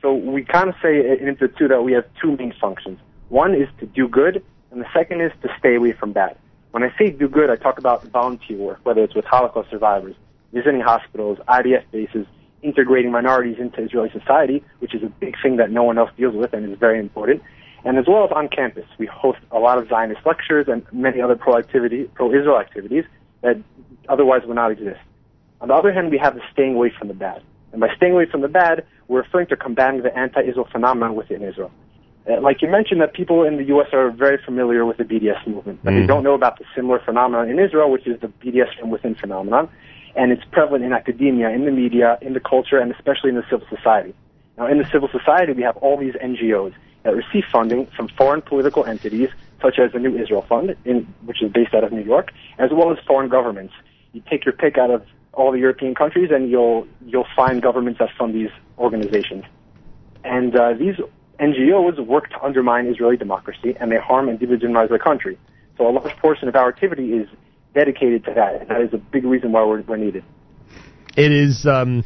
So we kind of say in Im Tirtzu that we have two main functions. One is to do good, and the second is to stay away from bad. When I say do good, I talk about volunteer work, whether it's with Holocaust survivors, visiting hospitals, IDF bases, integrating minorities into Israeli society, which is a big thing that no one else deals with and is very important. And as well as on campus, we host a lot of Zionist lectures and many other pro-activity, pro-Israel activities that otherwise would not exist. On the other hand, we have the staying away from the bad. And by staying away from the bad, we're referring to combating the anti-Israel phenomenon within Israel. Uh, like you mentioned, that people in the U.S. are very familiar with the BDS movement, but they Mhm. don't know about the similar phenomenon in Israel, which is the BDS from within phenomenon, and it's prevalent in academia, in the media, in the culture, and especially in the civil society. Now, in the civil society, we have all these NGOs that receive funding from foreign political entities, such as the New Israel Fund, in, which is based out of New York, as well as foreign governments. You take your pick out of all the European countries, and you'll you'll find governments that fund these organizations. And uh, these NGOs work to undermine Israeli democracy, and they harm and delegitimize the country. So a large portion of our activity is dedicated to that, and that is a big reason why we're, we're needed. It is. Um,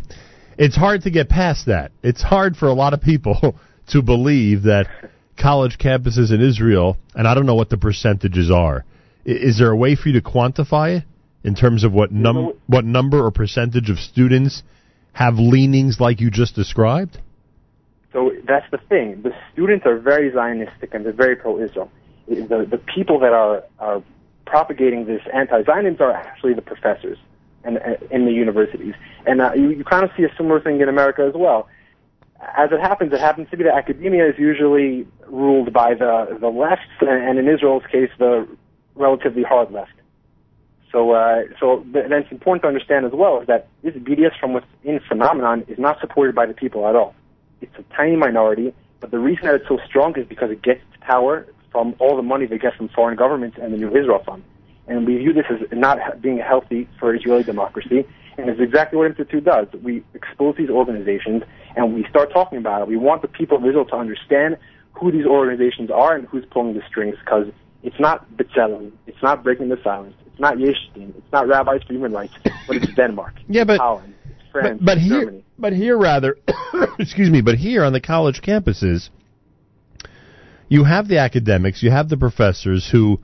it's hard to get past that. It's hard for a lot of people to believe that college campuses in Israel, and I don't know what the percentages are. Is there a way for you to quantify it in terms of what num what number or percentage of students have leanings like you just described? So that's the thing. The students are very Zionistic and they're very pro-Israel. The, the people that are, are propagating this anti-Zionism are actually the professors and, in the universities. And uh, you, you kind of see a similar thing in America as well. As it happens, it happens to be that academia is usually ruled by the, the left, and, and in Israel's case, the relatively hard left. So, uh, so th- then it's important to understand as well is that this BDS from within phenomenon is not supported by the people at all. It's a tiny minority, but the reason that it's so strong is because it gets its power from all the money they get from foreign governments and the New Israel Fund. And we view this as not being healthy for Israeli democracy, and it's exactly what Im Tirtzu does. We expose these organizations and we start talking about it. We want the people of Israel to understand who these organizations are and who's pulling the strings, because it's not B'Tselem, it's not breaking the silence, it's not Yesh Din, it's not Rabbis for Human Rights, but it's Denmark, Yeah, but Holland, it's France, but, here, Germany. But here rather, excuse me, but here on the college campuses, you have the academics, you have the professors who,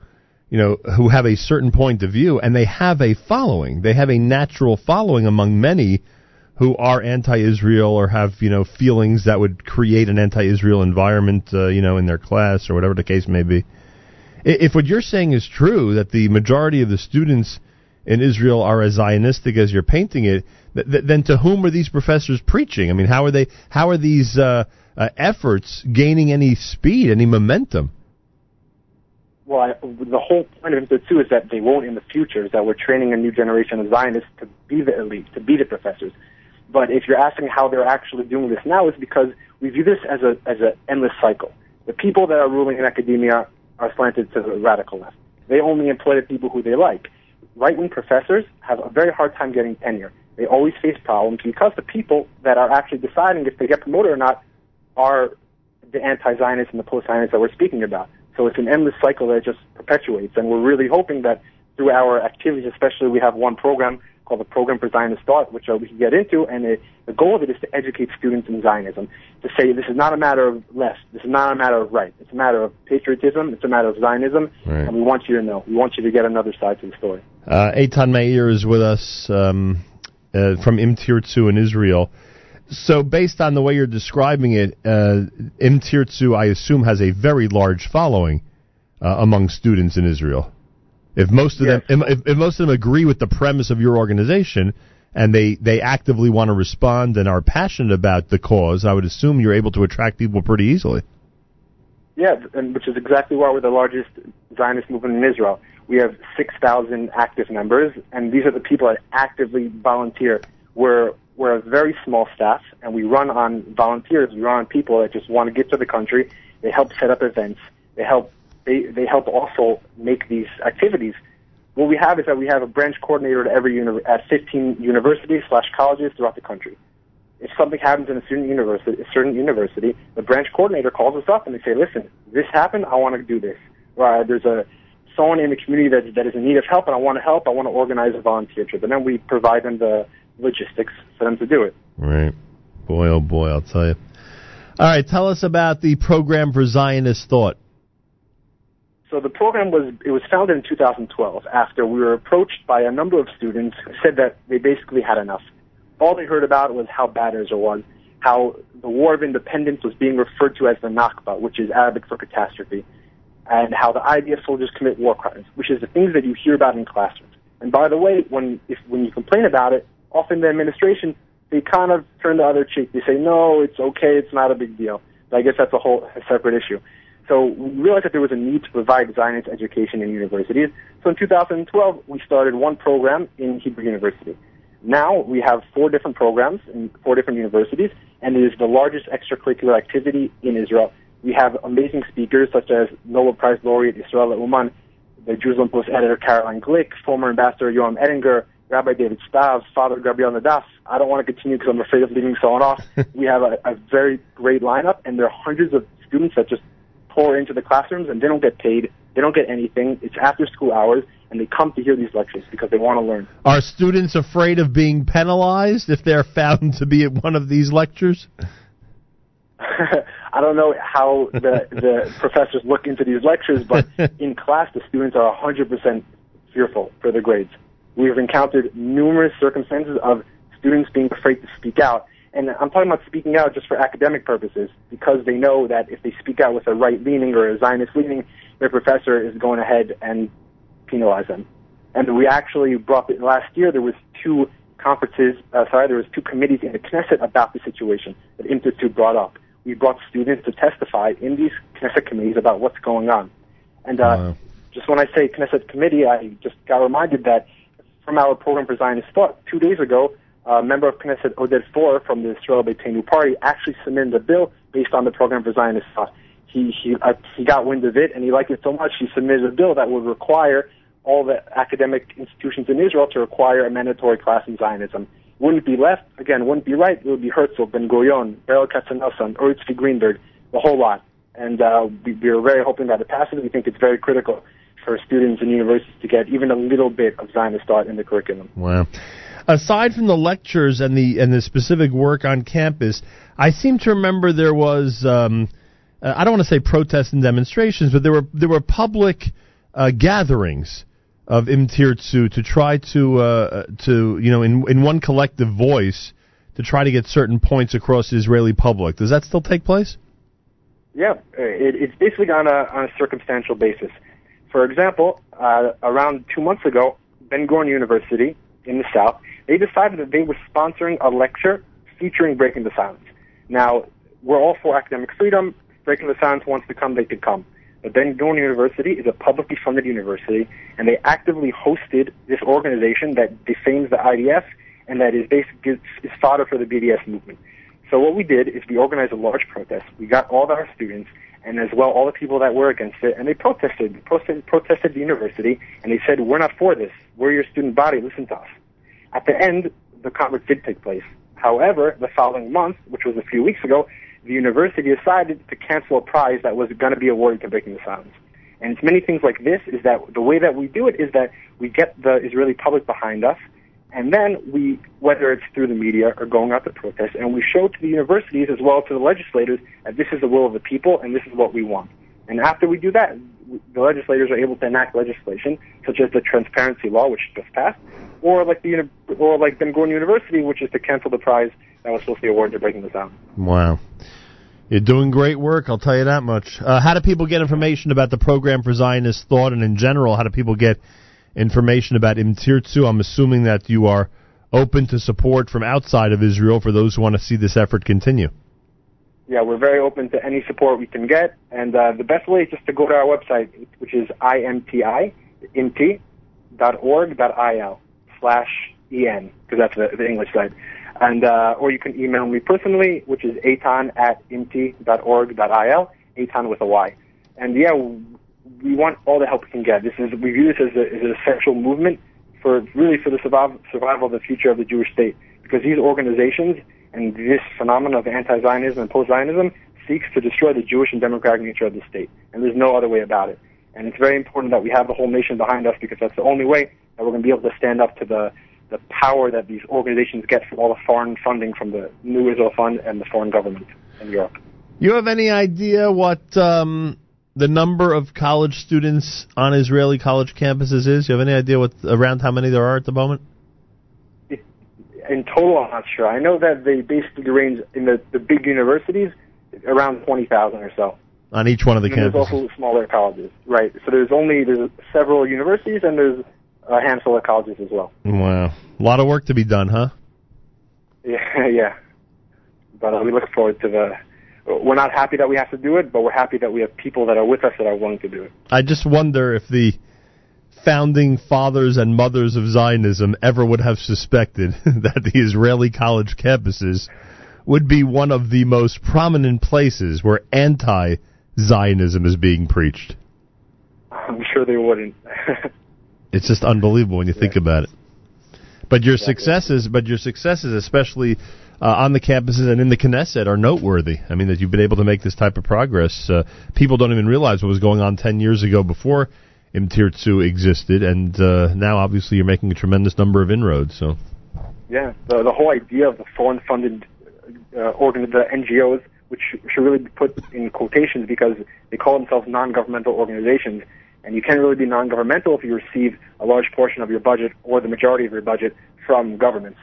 you know, who have a certain point of view, and they have a following. They have a natural following among many who are anti-Israel or have, you know, feelings that would create an anti-Israel environment, uh, you know, in their class or whatever the case may be. If what you're saying is true, that the majority of the students in Israel are as Zionistic as you're painting it, th- th- then to whom are these professors preaching? I mean, how are they? How are these uh, uh, efforts gaining any speed, any momentum? Well, I, the whole point of Im Tirtzu is that they won't in the future, is that we're training a new generation of Zionists to be the elite, to be the professors. But if you're asking how they're actually doing this now, it's because we view this as a as an endless cycle. The people that are ruling in academia are slanted to the radical left. They only employ the people who they like. Right wing professors have a very hard time getting tenure. They always face problems because the people that are actually deciding if they get promoted or not are the anti-Zionists and the post-Zionists that we're speaking about. So it's an endless cycle that just perpetuates, and we're really hoping that through our activities, especially we have one program called the Program for Zionist Thought, which uh, we can get into, and it, the goal of it is to educate students in Zionism, to say this is not a matter of left, this is not a matter of right, it's a matter of patriotism, it's a matter of Zionism, Right. and we want you to know, we want you to get another side to the story. Uh, Eytan Meir is with us um, uh, from Im Tirtzu in Israel. So, based on the way you're describing it, uh, Im Tirtzu, I assume, has a very large following uh, among students in Israel. If most of them, if, if most of them agree with the premise of your organization, and they, they actively want to respond and are passionate about the cause, I would assume you're able to attract people pretty easily. Yeah, and which is exactly why we're the largest Zionist movement in Israel. We have 6,000 active members, and these are the people that actively volunteer. We're, we're a very small staff, and we run on volunteers. We run on people that just want to get to the country. They help set up events. They help, they, they help also make these activities. What we have is that we have a branch coordinator at every uni- at 15 universities slash colleges throughout the country if something happens in a student university, a certain university, the branch coordinator calls us up and they say, "Listen, this happened. I want to do this." Or uh, there's a someone in the community that that is in need of help, and I want to help. I want to organize a volunteer trip, and then we provide them the logistics for them to do it. Right. Boy, oh boy, I'll tell you. All right, tell us about the program for Zionist thought. So the program was it was founded in 2012 after we were approached by a number of students who said that they basically had enough. All they heard about was how bad Israel was, how the War of Independence was being referred to as the Nakba, which is Arabic for catastrophe, and how the IDF soldiers commit war crimes, which is the things that you hear about in classrooms. And by the way, when if when you complain about it, often the administration they kind of turn the other cheek. They say, no, it's okay, it's not a big deal. But I guess that's a whole a separate issue. So we realized that there was a need to provide Zionist education in universities. So in 2012, we started one program in Hebrew University. Now we have four different programs in four different universities, and it is the largest extracurricular activity in Israel. We have amazing speakers such as Nobel Prize laureate Israel Aumann, the Jerusalem Post editor Caroline Glick, former ambassador Yoram Ettinger, Rabbi David Stav, Father Gabriel Naddaf. I don't want to continue because I'm afraid of leaving someone off. we have a, a very great lineup, and there are hundreds of students that just pour into the classrooms, and they don't get paid. They don't get anything. It's after school hours, and they come to hear these lectures because they want to learn. Are students afraid of being penalized if they're found to be at one of these lectures? I don't know how the the professors look into these lectures, but in class the students are 100% fearful for their grades. We've encountered numerous circumstances of students being afraid to speak out. And I'm talking about speaking out just for academic purposes because they know that if they speak out with a right leaning or a Zionist leaning, their professor is going ahead and penalize them. And we actually brought it last year. There was two conferences. Uh, sorry, there was two committees in the Knesset about the situation that Im Tirtzu brought up. We brought students to testify in these Knesset committees about what's going on. And uh, just when I say Knesset committee, I just got reminded that from our program for Zionist thought two days ago, a member of Knesset Oded Forer from the Israel Beitenu party actually submitted a bill based on the program for Zionist thought. He he uh, he got wind of it and he liked it so much he submitted a bill that would require all the academic institutions in Israel to require a mandatory class in Zionism. Wouldn't be left again. Wouldn't be right. It would be Herzl, Ben Gurion, Berl Katznelson, Tzvi Greenberg, the whole lot. And uh, we, we are very hoping that it passes. We think it's very critical for students and universities to get even a little bit of Zionist thought in the curriculum. Wow. Aside from the lectures and the and the specific work on campus, I seem to remember there was um, uh, I don't want to say protests and demonstrations, but there were there were public uh, gatherings of Im Tirtzu to try to uh, to you know in in one collective voice to try to get certain points across the Israeli public. Does that still take place? Yeah, it, it's basically on a on a circumstantial basis. For example, uh, around two months ago, Ben Gurion University in the South, they decided that they were sponsoring a lecture featuring Breaking the Silence. Now, we're all for academic freedom. Breaking the Silence wants to come, they could come. But Ben Gurion University is a publicly funded university, and they actively hosted this organization that defames the IDF and that is basically is fodder for the BDS movement. So what we did is we organized a large protest. We got all of our students and as well all the people that were against it, and they protested, protested, protested the university, and they said, "We're not for this. We're your student body. Listen to us." At the end, the conference did take place. However, the following month, which was a few weeks ago, the university decided to cancel a prize that was going to be awarded to Breaking the Silence. And it's many things like this is that the way that we do it is that we get the Israeli public behind us, and then we, whether it's through the media or going out to protest, and we show to the universities as well to the legislators that this is the will of the people and this is what we want. And after we do that, the legislators are able to enact legislation such as the transparency law, which just passed, or like the or like Ben Gurion University, which is to cancel the prize that was supposed to be awarded to Breaking the Silence. Wow. You're doing great work, I'll tell you that much. Uh, how do people get information about the program for Zionist thought, and in general, how do people get information about Im Tirtzu? I'm assuming that you are open to support from outside of Israel for those who want to see this effort continue. Yeah, we're very open to any support we can get, and uh, the best way is just to go to our website, which is imti, imti.org.il slash en, because that's the, the English side. And, uh, or you can email me personally, which is eytan at imti.org.il, eytan with a Y. And yeah, we want all the help we can get. This is, we view this as, a, as an essential movement for, really for the survival, survival of the future of the Jewish state. Because these organizations and this phenomenon of anti-Zionism and post-Zionism seeks to destroy the Jewish and democratic nature of the state. And there's no other way about it. And it's very important that we have the whole nation behind us because that's the only way that we're going to be able to stand up to the, the power that these organizations get from all the foreign funding from the New Israel Fund and the foreign government in Europe. You have any idea what um, the number of college students on Israeli college campuses is? You have any idea what around how many there are at the moment? In total, I'm not sure. I know that they basically range in the, the big universities around 20,000 or so. On each one of the and There's campuses. also smaller colleges, right? So there's only there's several universities and there's a handful of colleges as well. Wow. A lot of work to be done, huh? Yeah, yeah. But uh, we look forward to the. We're not happy that we have to do it, but we're happy that we have people that are with us that are willing to do it. I just wonder if the founding fathers and mothers of Zionism ever would have suspected that the Israeli college campuses would be one of the most prominent places where anti Zionism is being preached. I'm sure they wouldn't. It's just unbelievable when you think about it. But your successes, but your successes, especially uh, on the campuses and in the Knesset, are noteworthy. I mean, that you've been able to make this type of progress. Uh, people don't even realize what was going on ten years ago before Im Tirtzu existed, and uh, now obviously you're making a tremendous number of inroads. So, Yeah, the the whole idea of the foreign-funded uh, organ, the NGOs, which should really be put in quotations because they call themselves non-governmental organizations, and you can't really be non-governmental if you receive a large portion of your budget or the majority of your budget from governments.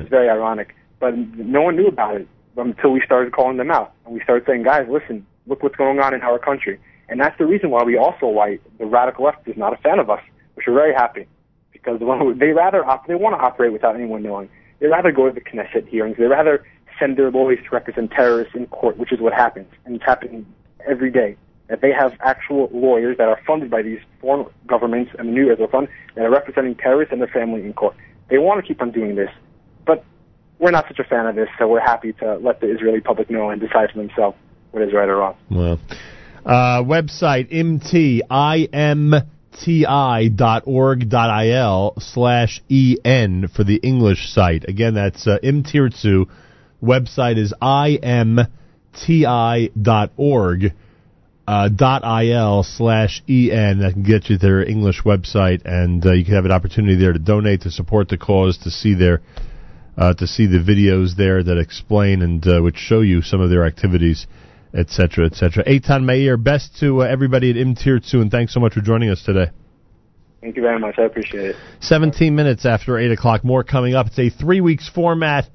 It's very ironic. But no one knew about it until we started calling them out. And we started saying, guys, listen, look what's going on in our country. And that's the reason why we also, why the radical left is not a fan of us, which we're very happy. Because they rather, op- they want to operate without anyone knowing. They rather go to the Knesset hearings. They rather send their lawyers to represent terrorists in court, which is what happens. And it's happening every day. That they have actual lawyers that are funded by these foreign governments and the New Israel Fund that are representing terrorists and their family in court. They want to keep on doing this. But we're not such a fan of this, so we're happy to let the Israeli public know and decide for themselves what is right or wrong. Well, uh, website mtimti.org.il slash en for the English site. Again, that's uh, Im Tirtzu. Website is imti.org. Uh, il slash en that can get you their English website, and uh, you can have an opportunity there to donate to support the cause, to see their uh, to see the videos there that explain and uh, which show you some of their activities, etc., etc. Eytan Meir, best to uh, everybody at Im Tirtzu, and thanks so much for joining us today. Thank you very much. I appreciate it. 17 minutes after 8 o'clock, more coming up. It's a three weeks format.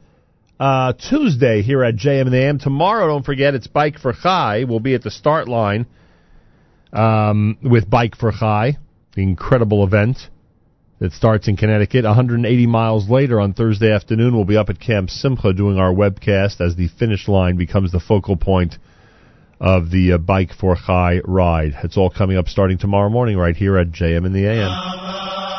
Uh, Tuesday here at JM and AM. Tomorrow, don't forget, it's Bike for Chai. We'll be at the start line um, with Bike for Chai, the incredible event that starts in Connecticut. 180 miles later on Thursday afternoon, we'll be up at Camp Simcha doing our webcast as the finish line becomes the focal point of the uh, Bike for Chai ride. It's all coming up starting tomorrow morning right here at JM in the AM.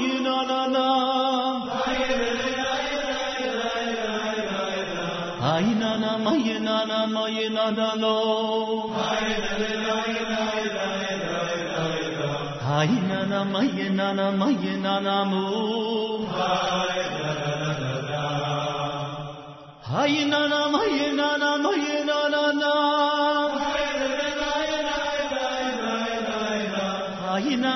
Hay na na, hay na na, mai na na mo Hai na na na na Hai na na mai na na hay na na na.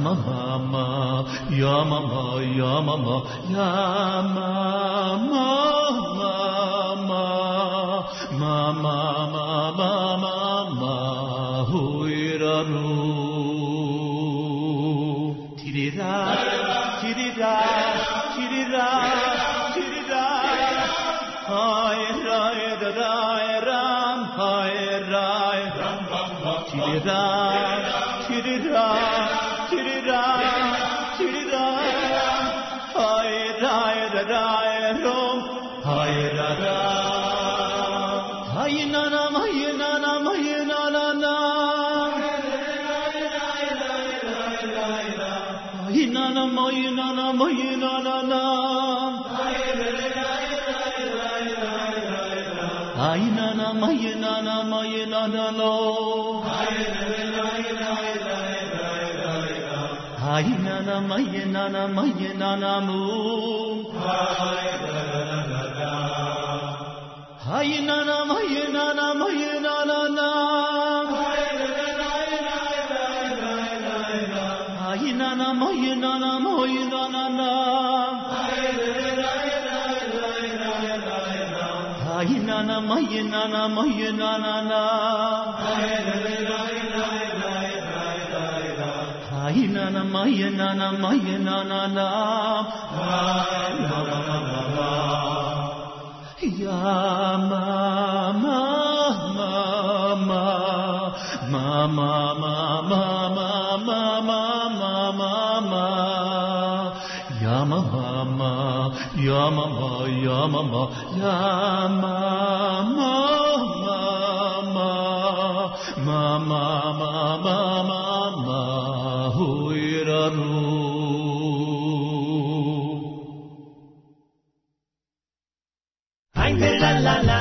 mama, ya mama, ya mama, ya mama, mama, mama, mama, mama, huiraru. Tirira, tirira, tirira, tirira, hai rai rai ram, hai rai ram, tirira. nanalo Hai nana maye nana maye nana mu. Hai nana maye nana maye nana na Hai nana maye nana maye nana Na maye nana maye nana na na na. Hai nana maye nana maye nana na Ya mama mama mama mama Yamama, Yamama, Yamama, mama, mama, mama, mama, huiraru. La la la.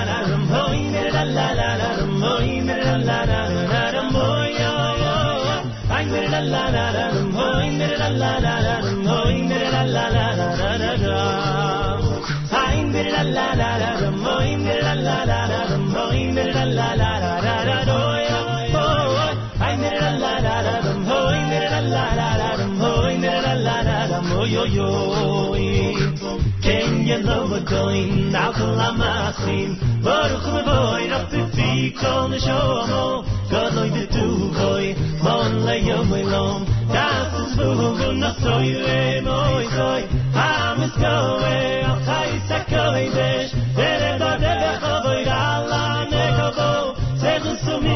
goin now kol amachim baruch me boy nach de fi kol ne shomo. God loy de tu goy mon le yom lom. Das is vu gun na soy re moy goy am es goy a khay sakoy desh der da de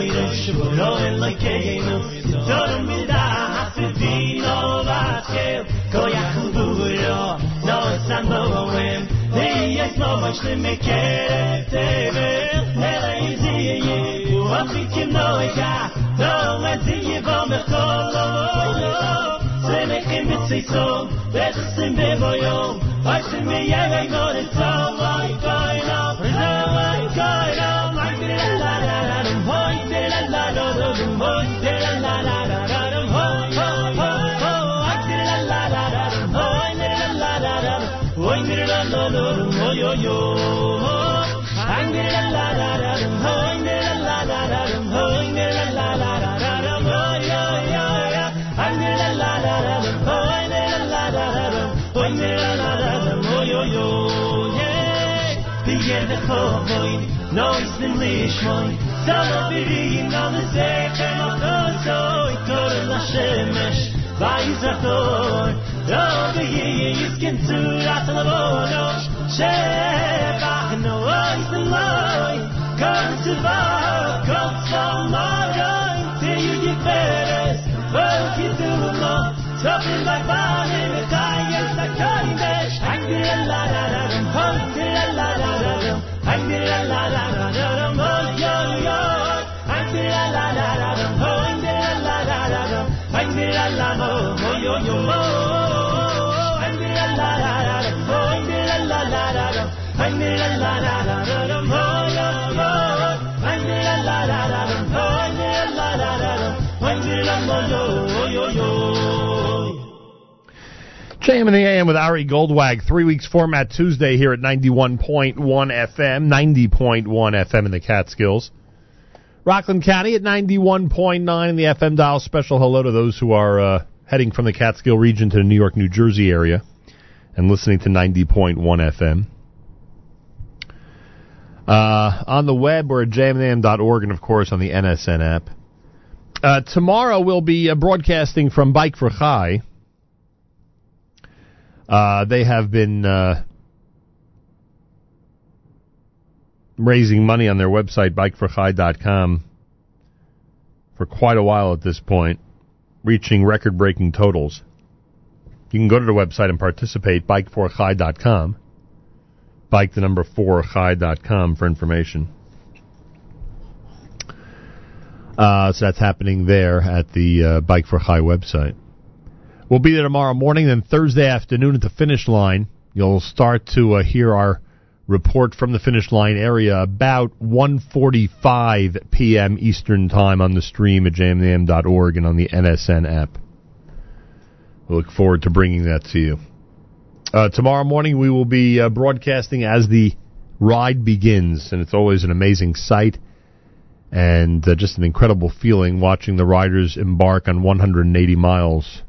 אלוהינו שבורא אלוקינו תור מידע חסידינו ואשר כויח ובורו נוסן בורם ויהיה סלובה שלמי קרב תבר אלא אם זה יהיה ואופי כמנועה לא מזיע במכל שמחים בצייצון וחסים בבויום אוי שמי יגי גורס אוי קוינו hoy, no is the lishmoy. Birin on the zeker no koso, ikor la shemesh, vayzator. Oh, the year is can to rat la bono, shebach no is the loy. Come to JM in the AM with Ari Goldwag, three weeks format Tuesday here at 91.1 FM, 90.1 FM in the Catskills. Rockland County at 91.9 in the FM dial. Special hello to those who are uh, heading from the Catskill region to the New York, New Jersey area and listening to 90.1 FM. Uh, on the web, we're at jmnam.org and, of course, on the NSN app. Uh, tomorrow we'll be uh, broadcasting from Bike for Chai. Uh, they have been uh, raising money on their website, bikeforchai.com, for quite a while at this point, reaching record breaking totals. You can go to the website and participate, bikeforchai.com. Bike the number four, chai.com for information. Uh, so that's happening there at the uh, Bike for Chai website. We'll be there tomorrow morning, then Thursday afternoon at the finish line. You'll start to uh, hear our report from the finish line area about 1:45 p.m. Eastern Time on the stream at jmnam.org and on the NSN app. We look forward to bringing that to you. Uh, tomorrow morning we will be uh, broadcasting as the ride begins, and it's always an amazing sight and uh, just an incredible feeling watching the riders embark on 180 miles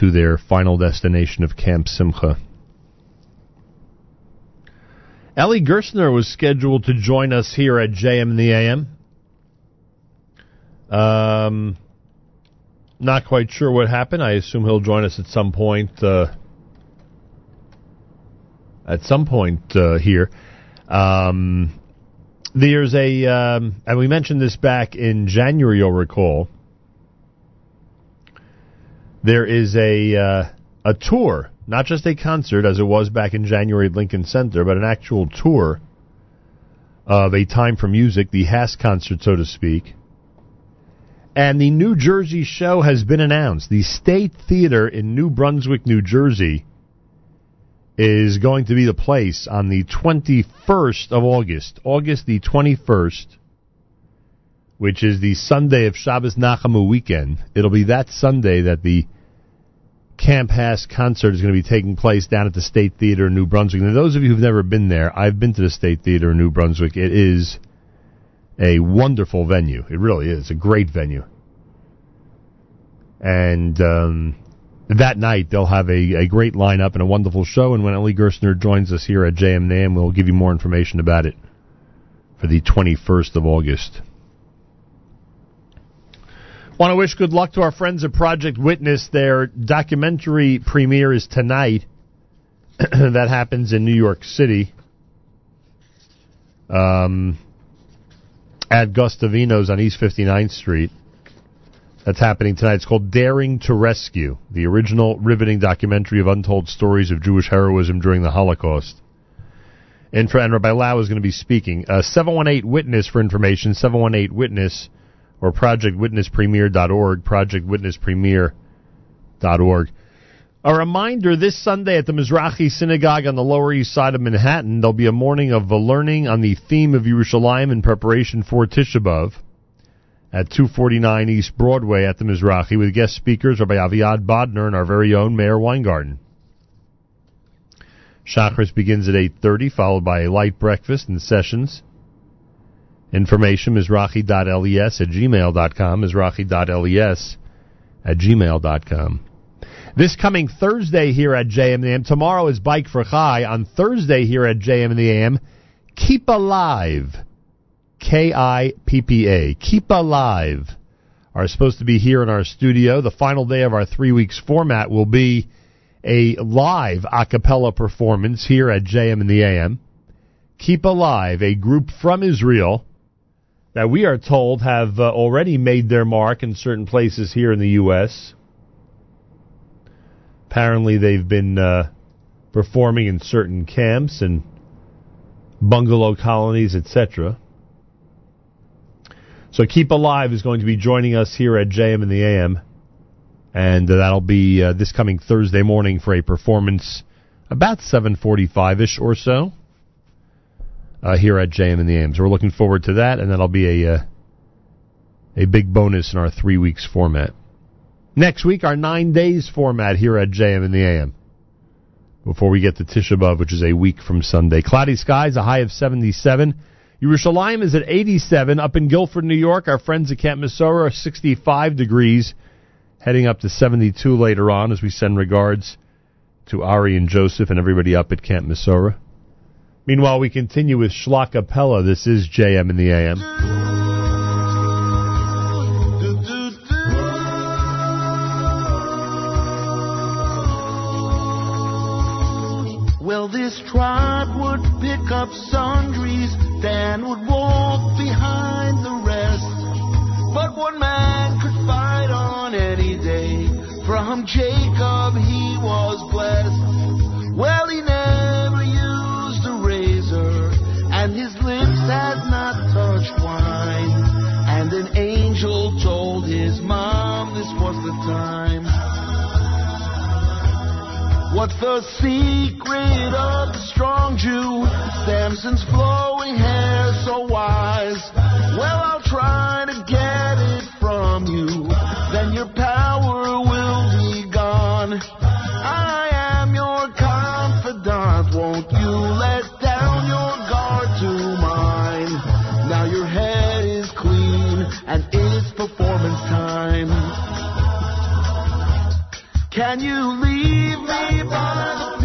to their final destination of Camp Simcha. Eli Gerstner was scheduled to join us here at JM in the AM. Um, not quite sure what happened. I assume he'll join us at some point. Uh, at some point uh, here. Um, there's a, um, and we mentioned this back in January. You'll recall. There is a uh, a tour, not just a concert as it was back in January at Lincoln Center, but an actual tour of a time for music, the HASC concert, so to speak. And the New Jersey show has been announced. The State Theater in New Brunswick, New Jersey, is going to be the place on the 21st of August, August the 21st, which is the Sunday of Shabbos Nachamu weekend. It'll be that Sunday that the Camp HASC concert is going to be taking place down at the State Theater in New Brunswick. And those of you who've never been there, I've been to the State Theater in New Brunswick. It is a wonderful venue. It really is a great venue. And um, that night they'll have a, a great lineup and a wonderful show. And when Eli Gerstner joins us here at JMNAM, we'll give you more information about it for the 21st of August. Want to wish good luck to our friends at Project Witness. Their documentary premiere is tonight. that happens in New York City. Um, at Guastavino's on East 59th Street. That's happening tonight. It's called Daring to Rescue, the original riveting documentary of untold stories of Jewish heroism during the Holocaust. And, and Rabbi Lau is going to be speaking. Uh, 718 Witness for information, 718 Witness or projectwitnesspremiere.org, projectwitnesspremiere.org. A reminder this Sunday at the Mizrahi Synagogue on the Lower East Side of Manhattan, there'll be a morning of learning on the theme of Yerushalayim in preparation for Tisha B'Av at 249 East Broadway at the Mizrahi with guest speakers Rabbi Aviad Bodner and our very own Meir Weingarten. Shacharis begins at 8.30, followed by a light breakfast and sessions. Information is rachi.les at gmail.com, is rachi.les at gmail.com. This coming Thursday here at JM and the AM. Tomorrow is Bike for Chai. On Thursday here at JM and the AM, Kippalive. K-I-P-P-A. Kippalive are supposed to be here in our studio. The final day of our three weeks format will be a live a cappella performance here at JM and the AM. Kippalive, a group from Israel that we are told have uh, already made their mark in certain places here in the U.S. Apparently, they've been uh, performing in certain camps and bungalow colonies, etc. So Kippalive is going to be joining us here at JM and the AM, and uh, that'll be uh, this coming Thursday morning for a performance about 7:45ish or so uh, here at JM in the AM. So we're looking forward to that, and that'll be a uh, a big bonus in our three weeks format. Next week, our nine days format here at JM in the AM. Before we get to Tisha B'av, which is a week from Sunday. Cloudy skies, a high of 77. Yerushalayim is at 87. Up in Guilford, New York, our friends at Camp Mesorah are 65 degrees, heading up to 72 later on as we send regards to Ari and Joseph and everybody up at Camp Mesorah. Meanwhile, we continue with Shlakapella. This is JM in the AM. Well, this tribe would pick up sundries, Dan would walk behind the rest. But one man could fight on any day. From Jacob he was blessed. His not touched wine. And an angel told his mom this was the time. What's the secret of the strong Jew? Samson's flowing hair so wise. Well, I'll try to get it from you. Performance time. Can you leave me by the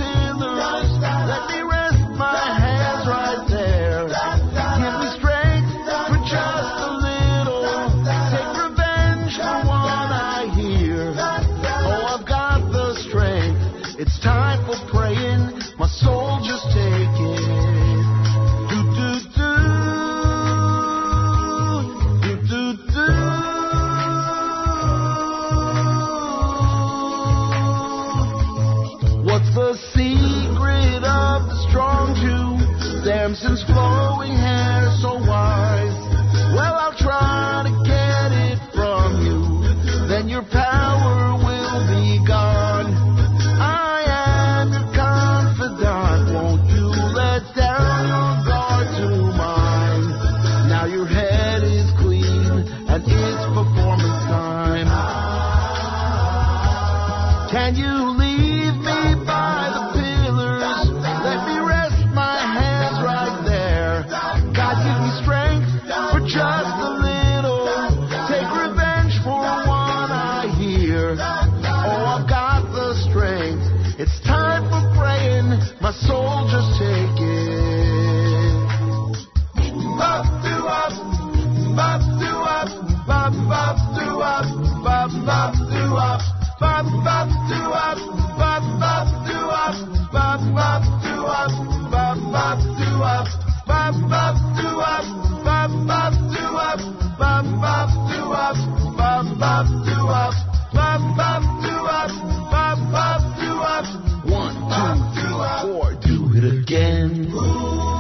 One, two, three, four, do it again. Hashem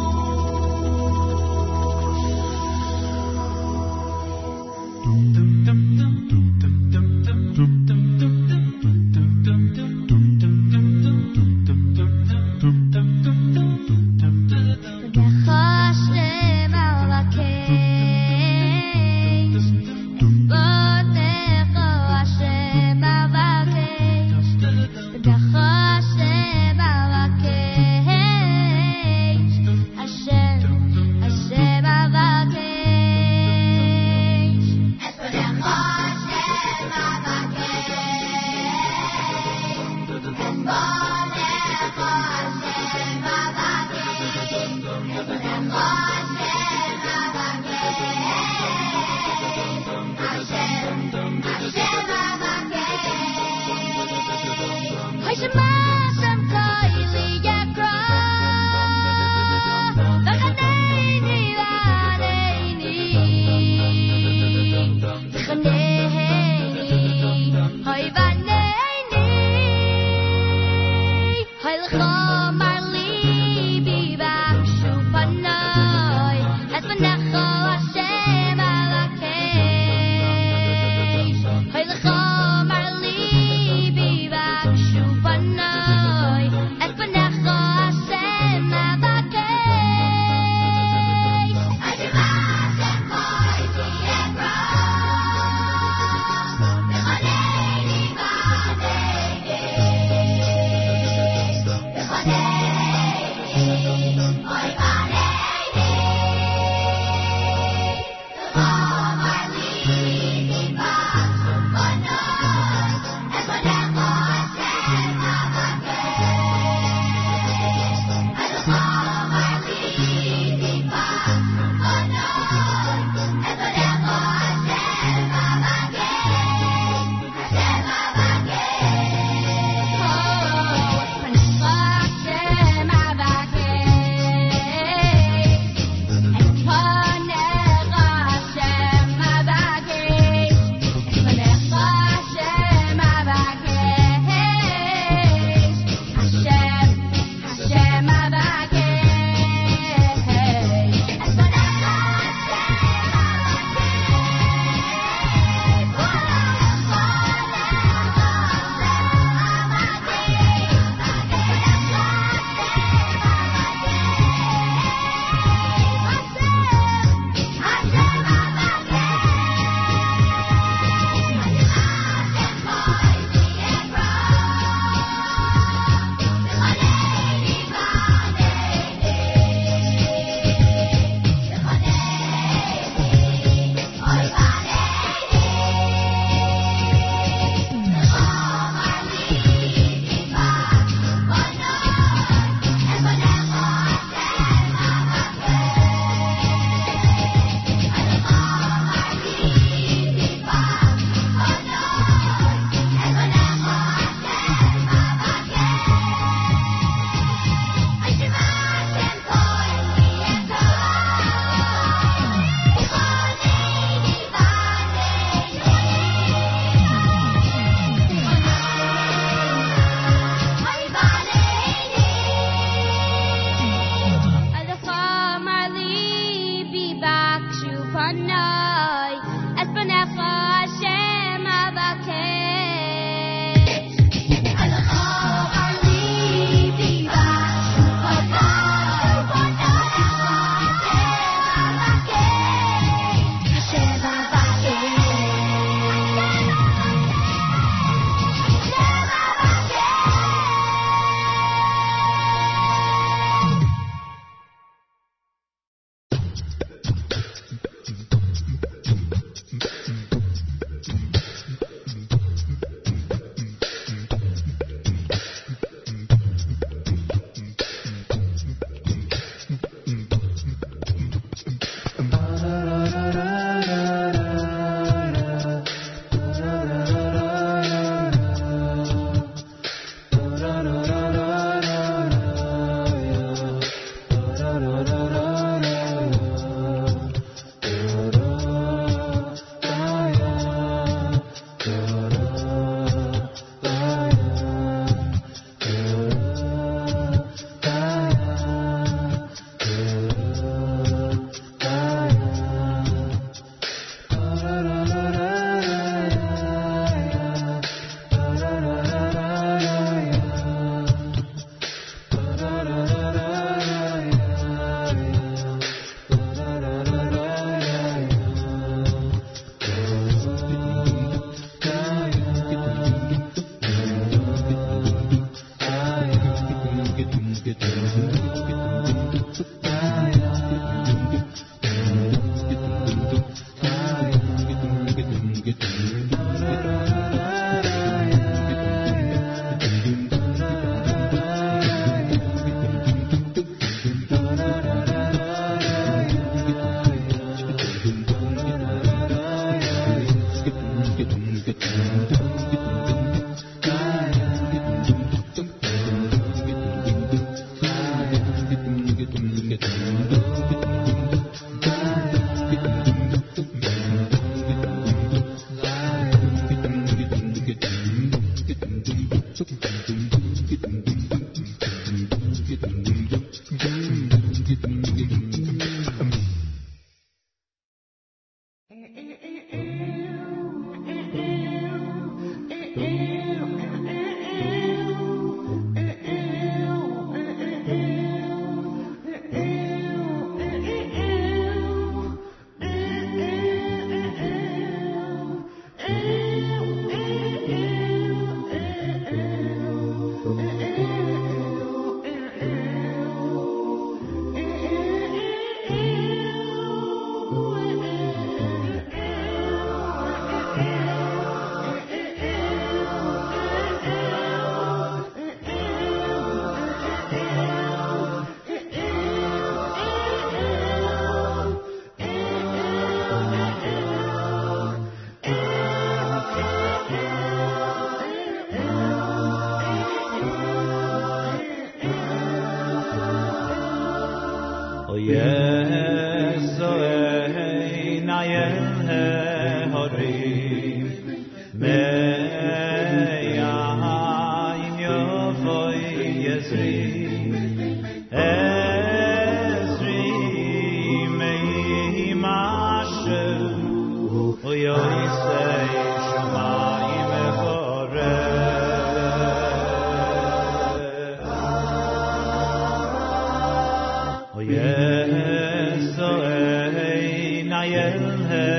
Shoy me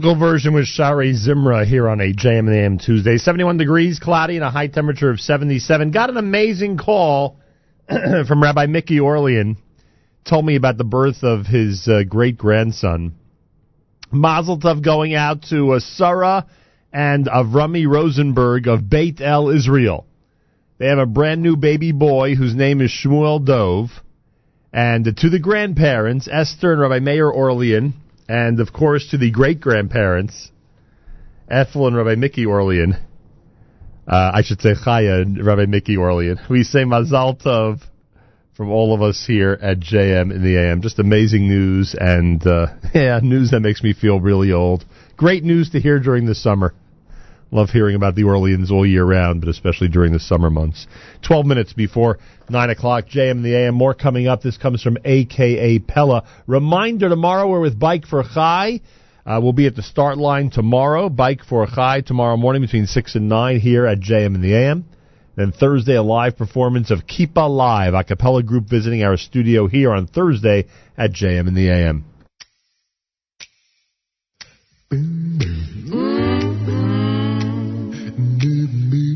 Local version with Shari Zimra here on a JM the AM Tuesday. 71 degrees, cloudy, and a high temperature of 77. Got an amazing call from Rabbi Mickey Orlian. Told me about the birth of his uh, great grandson. Mazel Tov going out to uh, and Avrami Rosenberg of Beit El Israel. They have a brand new baby boy whose name is Shmuel Dove. And to the grandparents, Esther and Rabbi Meir Orlian, and of course to the great grandparents, Ethel and Rabbi Mickey Orlian. Uh, I should say Chaya and Rabbi Mickey Orlian. We say Mazal Tov from all of us here at JM in the AM. Just amazing news and uh, yeah, news that makes me feel really old. Great news to hear during the summer. Love hearing about the Orlians all year round, but especially during the summer months. 12 minutes before 9 o'clock, JM in the AM. More coming up. This comes from AKA Pella. Reminder tomorrow we're with Bike for Chai. Uh, we'll be at the start line tomorrow. Bike for Chai tomorrow morning between 6 and 9 here at JM in the AM. Then Thursday, a live performance of Kippalive, a cappella group visiting our studio here on Thursday at JM in the AM. Hallelujah.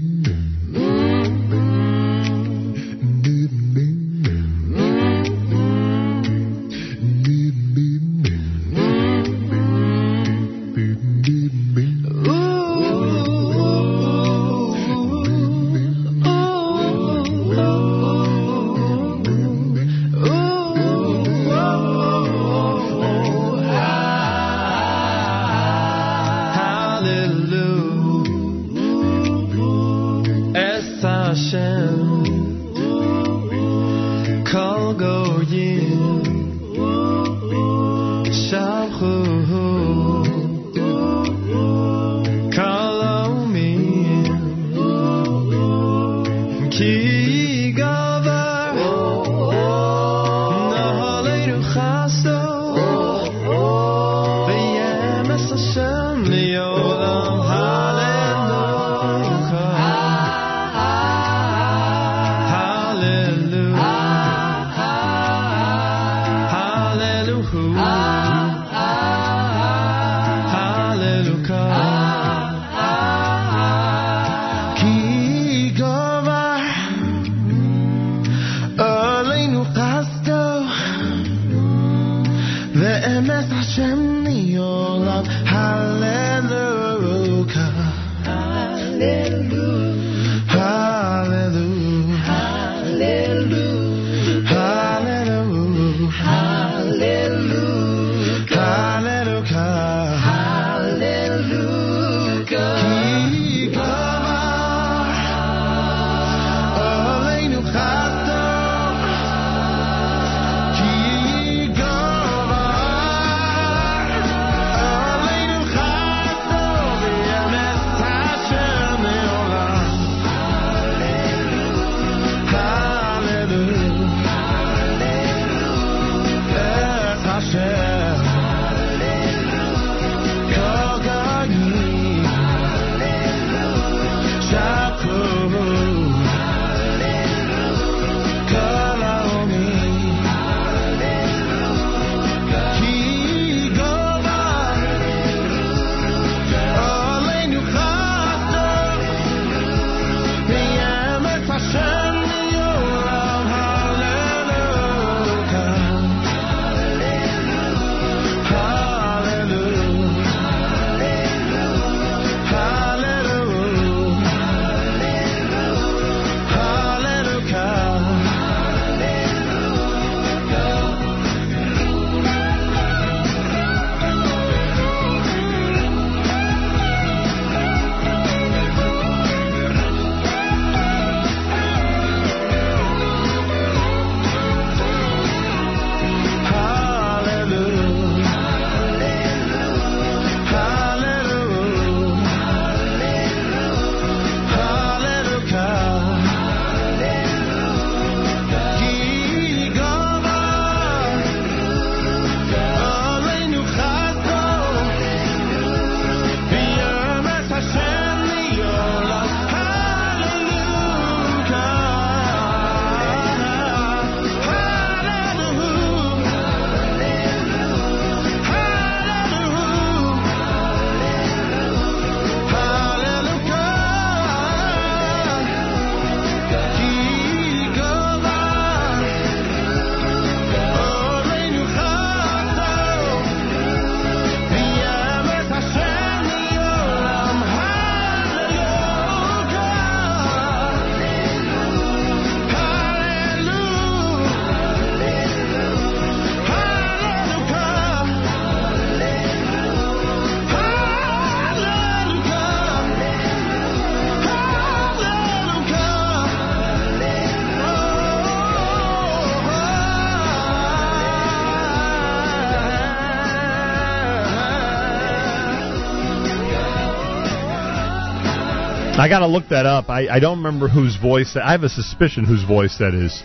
I got to look that up. I, I don't remember whose voice. I have a suspicion whose voice that is.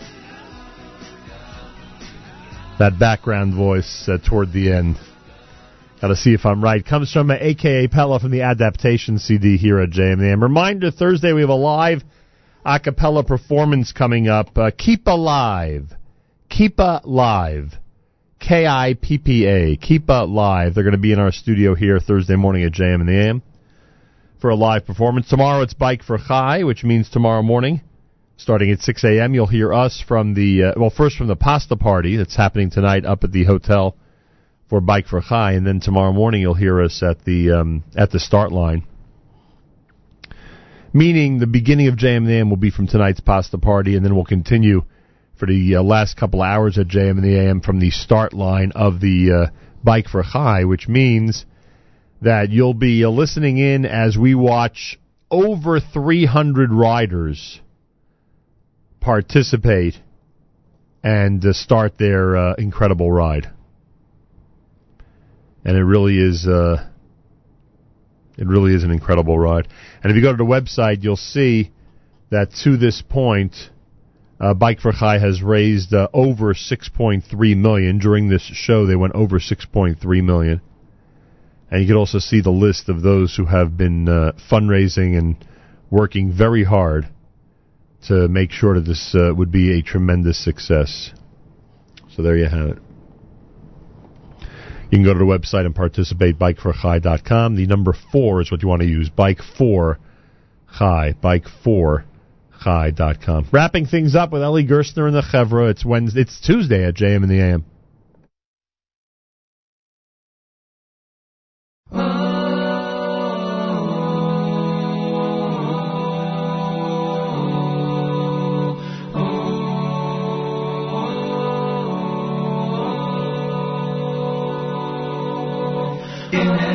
That background voice uh, toward the end. Got to see if I'm right. Comes from uh, AKA Pella from the Adaptation CD here at JMM. Reminder: Thursday we have a live a cappella performance coming up. Uh, Kippalive, Keep Alive, K I P P A, Kippalive. They're going to be in our studio here Thursday morning at JM in the AM for a live performance. Tomorrow it's Bike for Chai, which means tomorrow morning, starting at 6 a.m., you'll hear us from the, uh, well, first from the pasta party that's happening tonight up at the hotel for Bike for Chai, and then tomorrow morning you'll hear us at the, um, at the start line. Meaning the beginning of JM will be from tonight's pasta party, and then we'll continue for the uh, last couple hours at JM and the AM from the start line of the uh, Bike for Chai, which means that you'll be listening in as we watch over 300 riders participate and uh, start their uh, incredible ride. And it really is uh, it really is an incredible ride. And if you go to the website, you'll see that to this point, uh, Bike for Chai has raised uh, over 6.3 million during this show. They went over 6.3 million. And you can also see the list of those who have been uh, fundraising and working very hard to make sure that this uh, would be a tremendous success. So there you have it. You can go to the website and participate, bikeforchai.com. The number four is what you want to use, bike for chai, bike4chai.com. Wrapping things up with Eli Gerstner and the Chevra. It's Wednesday, it's Tuesday at JM and the AM. Amen.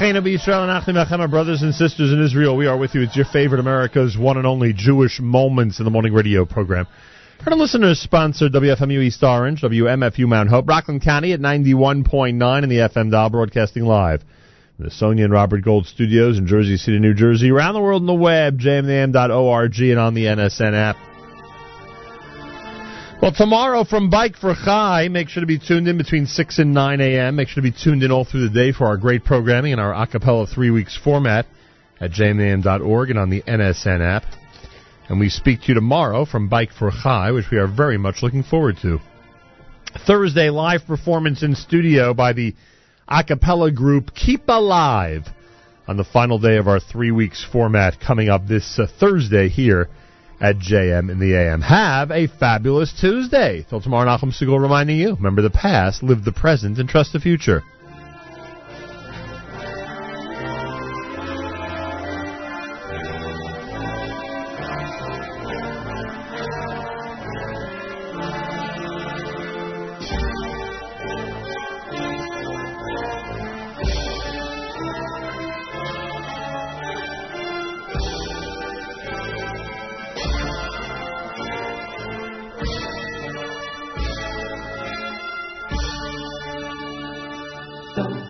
And Achim brothers and sisters in Israel. We are with you. It's your favorite America's one and only Jewish Moments in the Morning Radio program. And listeners sponsor WFMU East Orange, WMFU Mount Hope, Rockland County at 91.9 in the FM dial, broadcasting live. The Sonia and Robert Gold Studios in Jersey City, New Jersey. Around the world on the web, jmnam.org and on the NSN app. Well, tomorrow from Bike for Chai, make sure to be tuned in between 6 and 9 a.m. Make sure to be tuned in all through the day for our great programming in our a cappella three weeks format at jmam.org and on the NSN app. And we speak to you tomorrow from Bike for Chai, which we are very much looking forward to. Thursday, live performance in studio by the a cappella group Kippalive on the final day of our three weeks format coming up this uh, Thursday here at JM in the AM. Have a fabulous Tuesday. Till tomorrow, Nachum Segal reminding you, remember the past, live the present, and trust the future.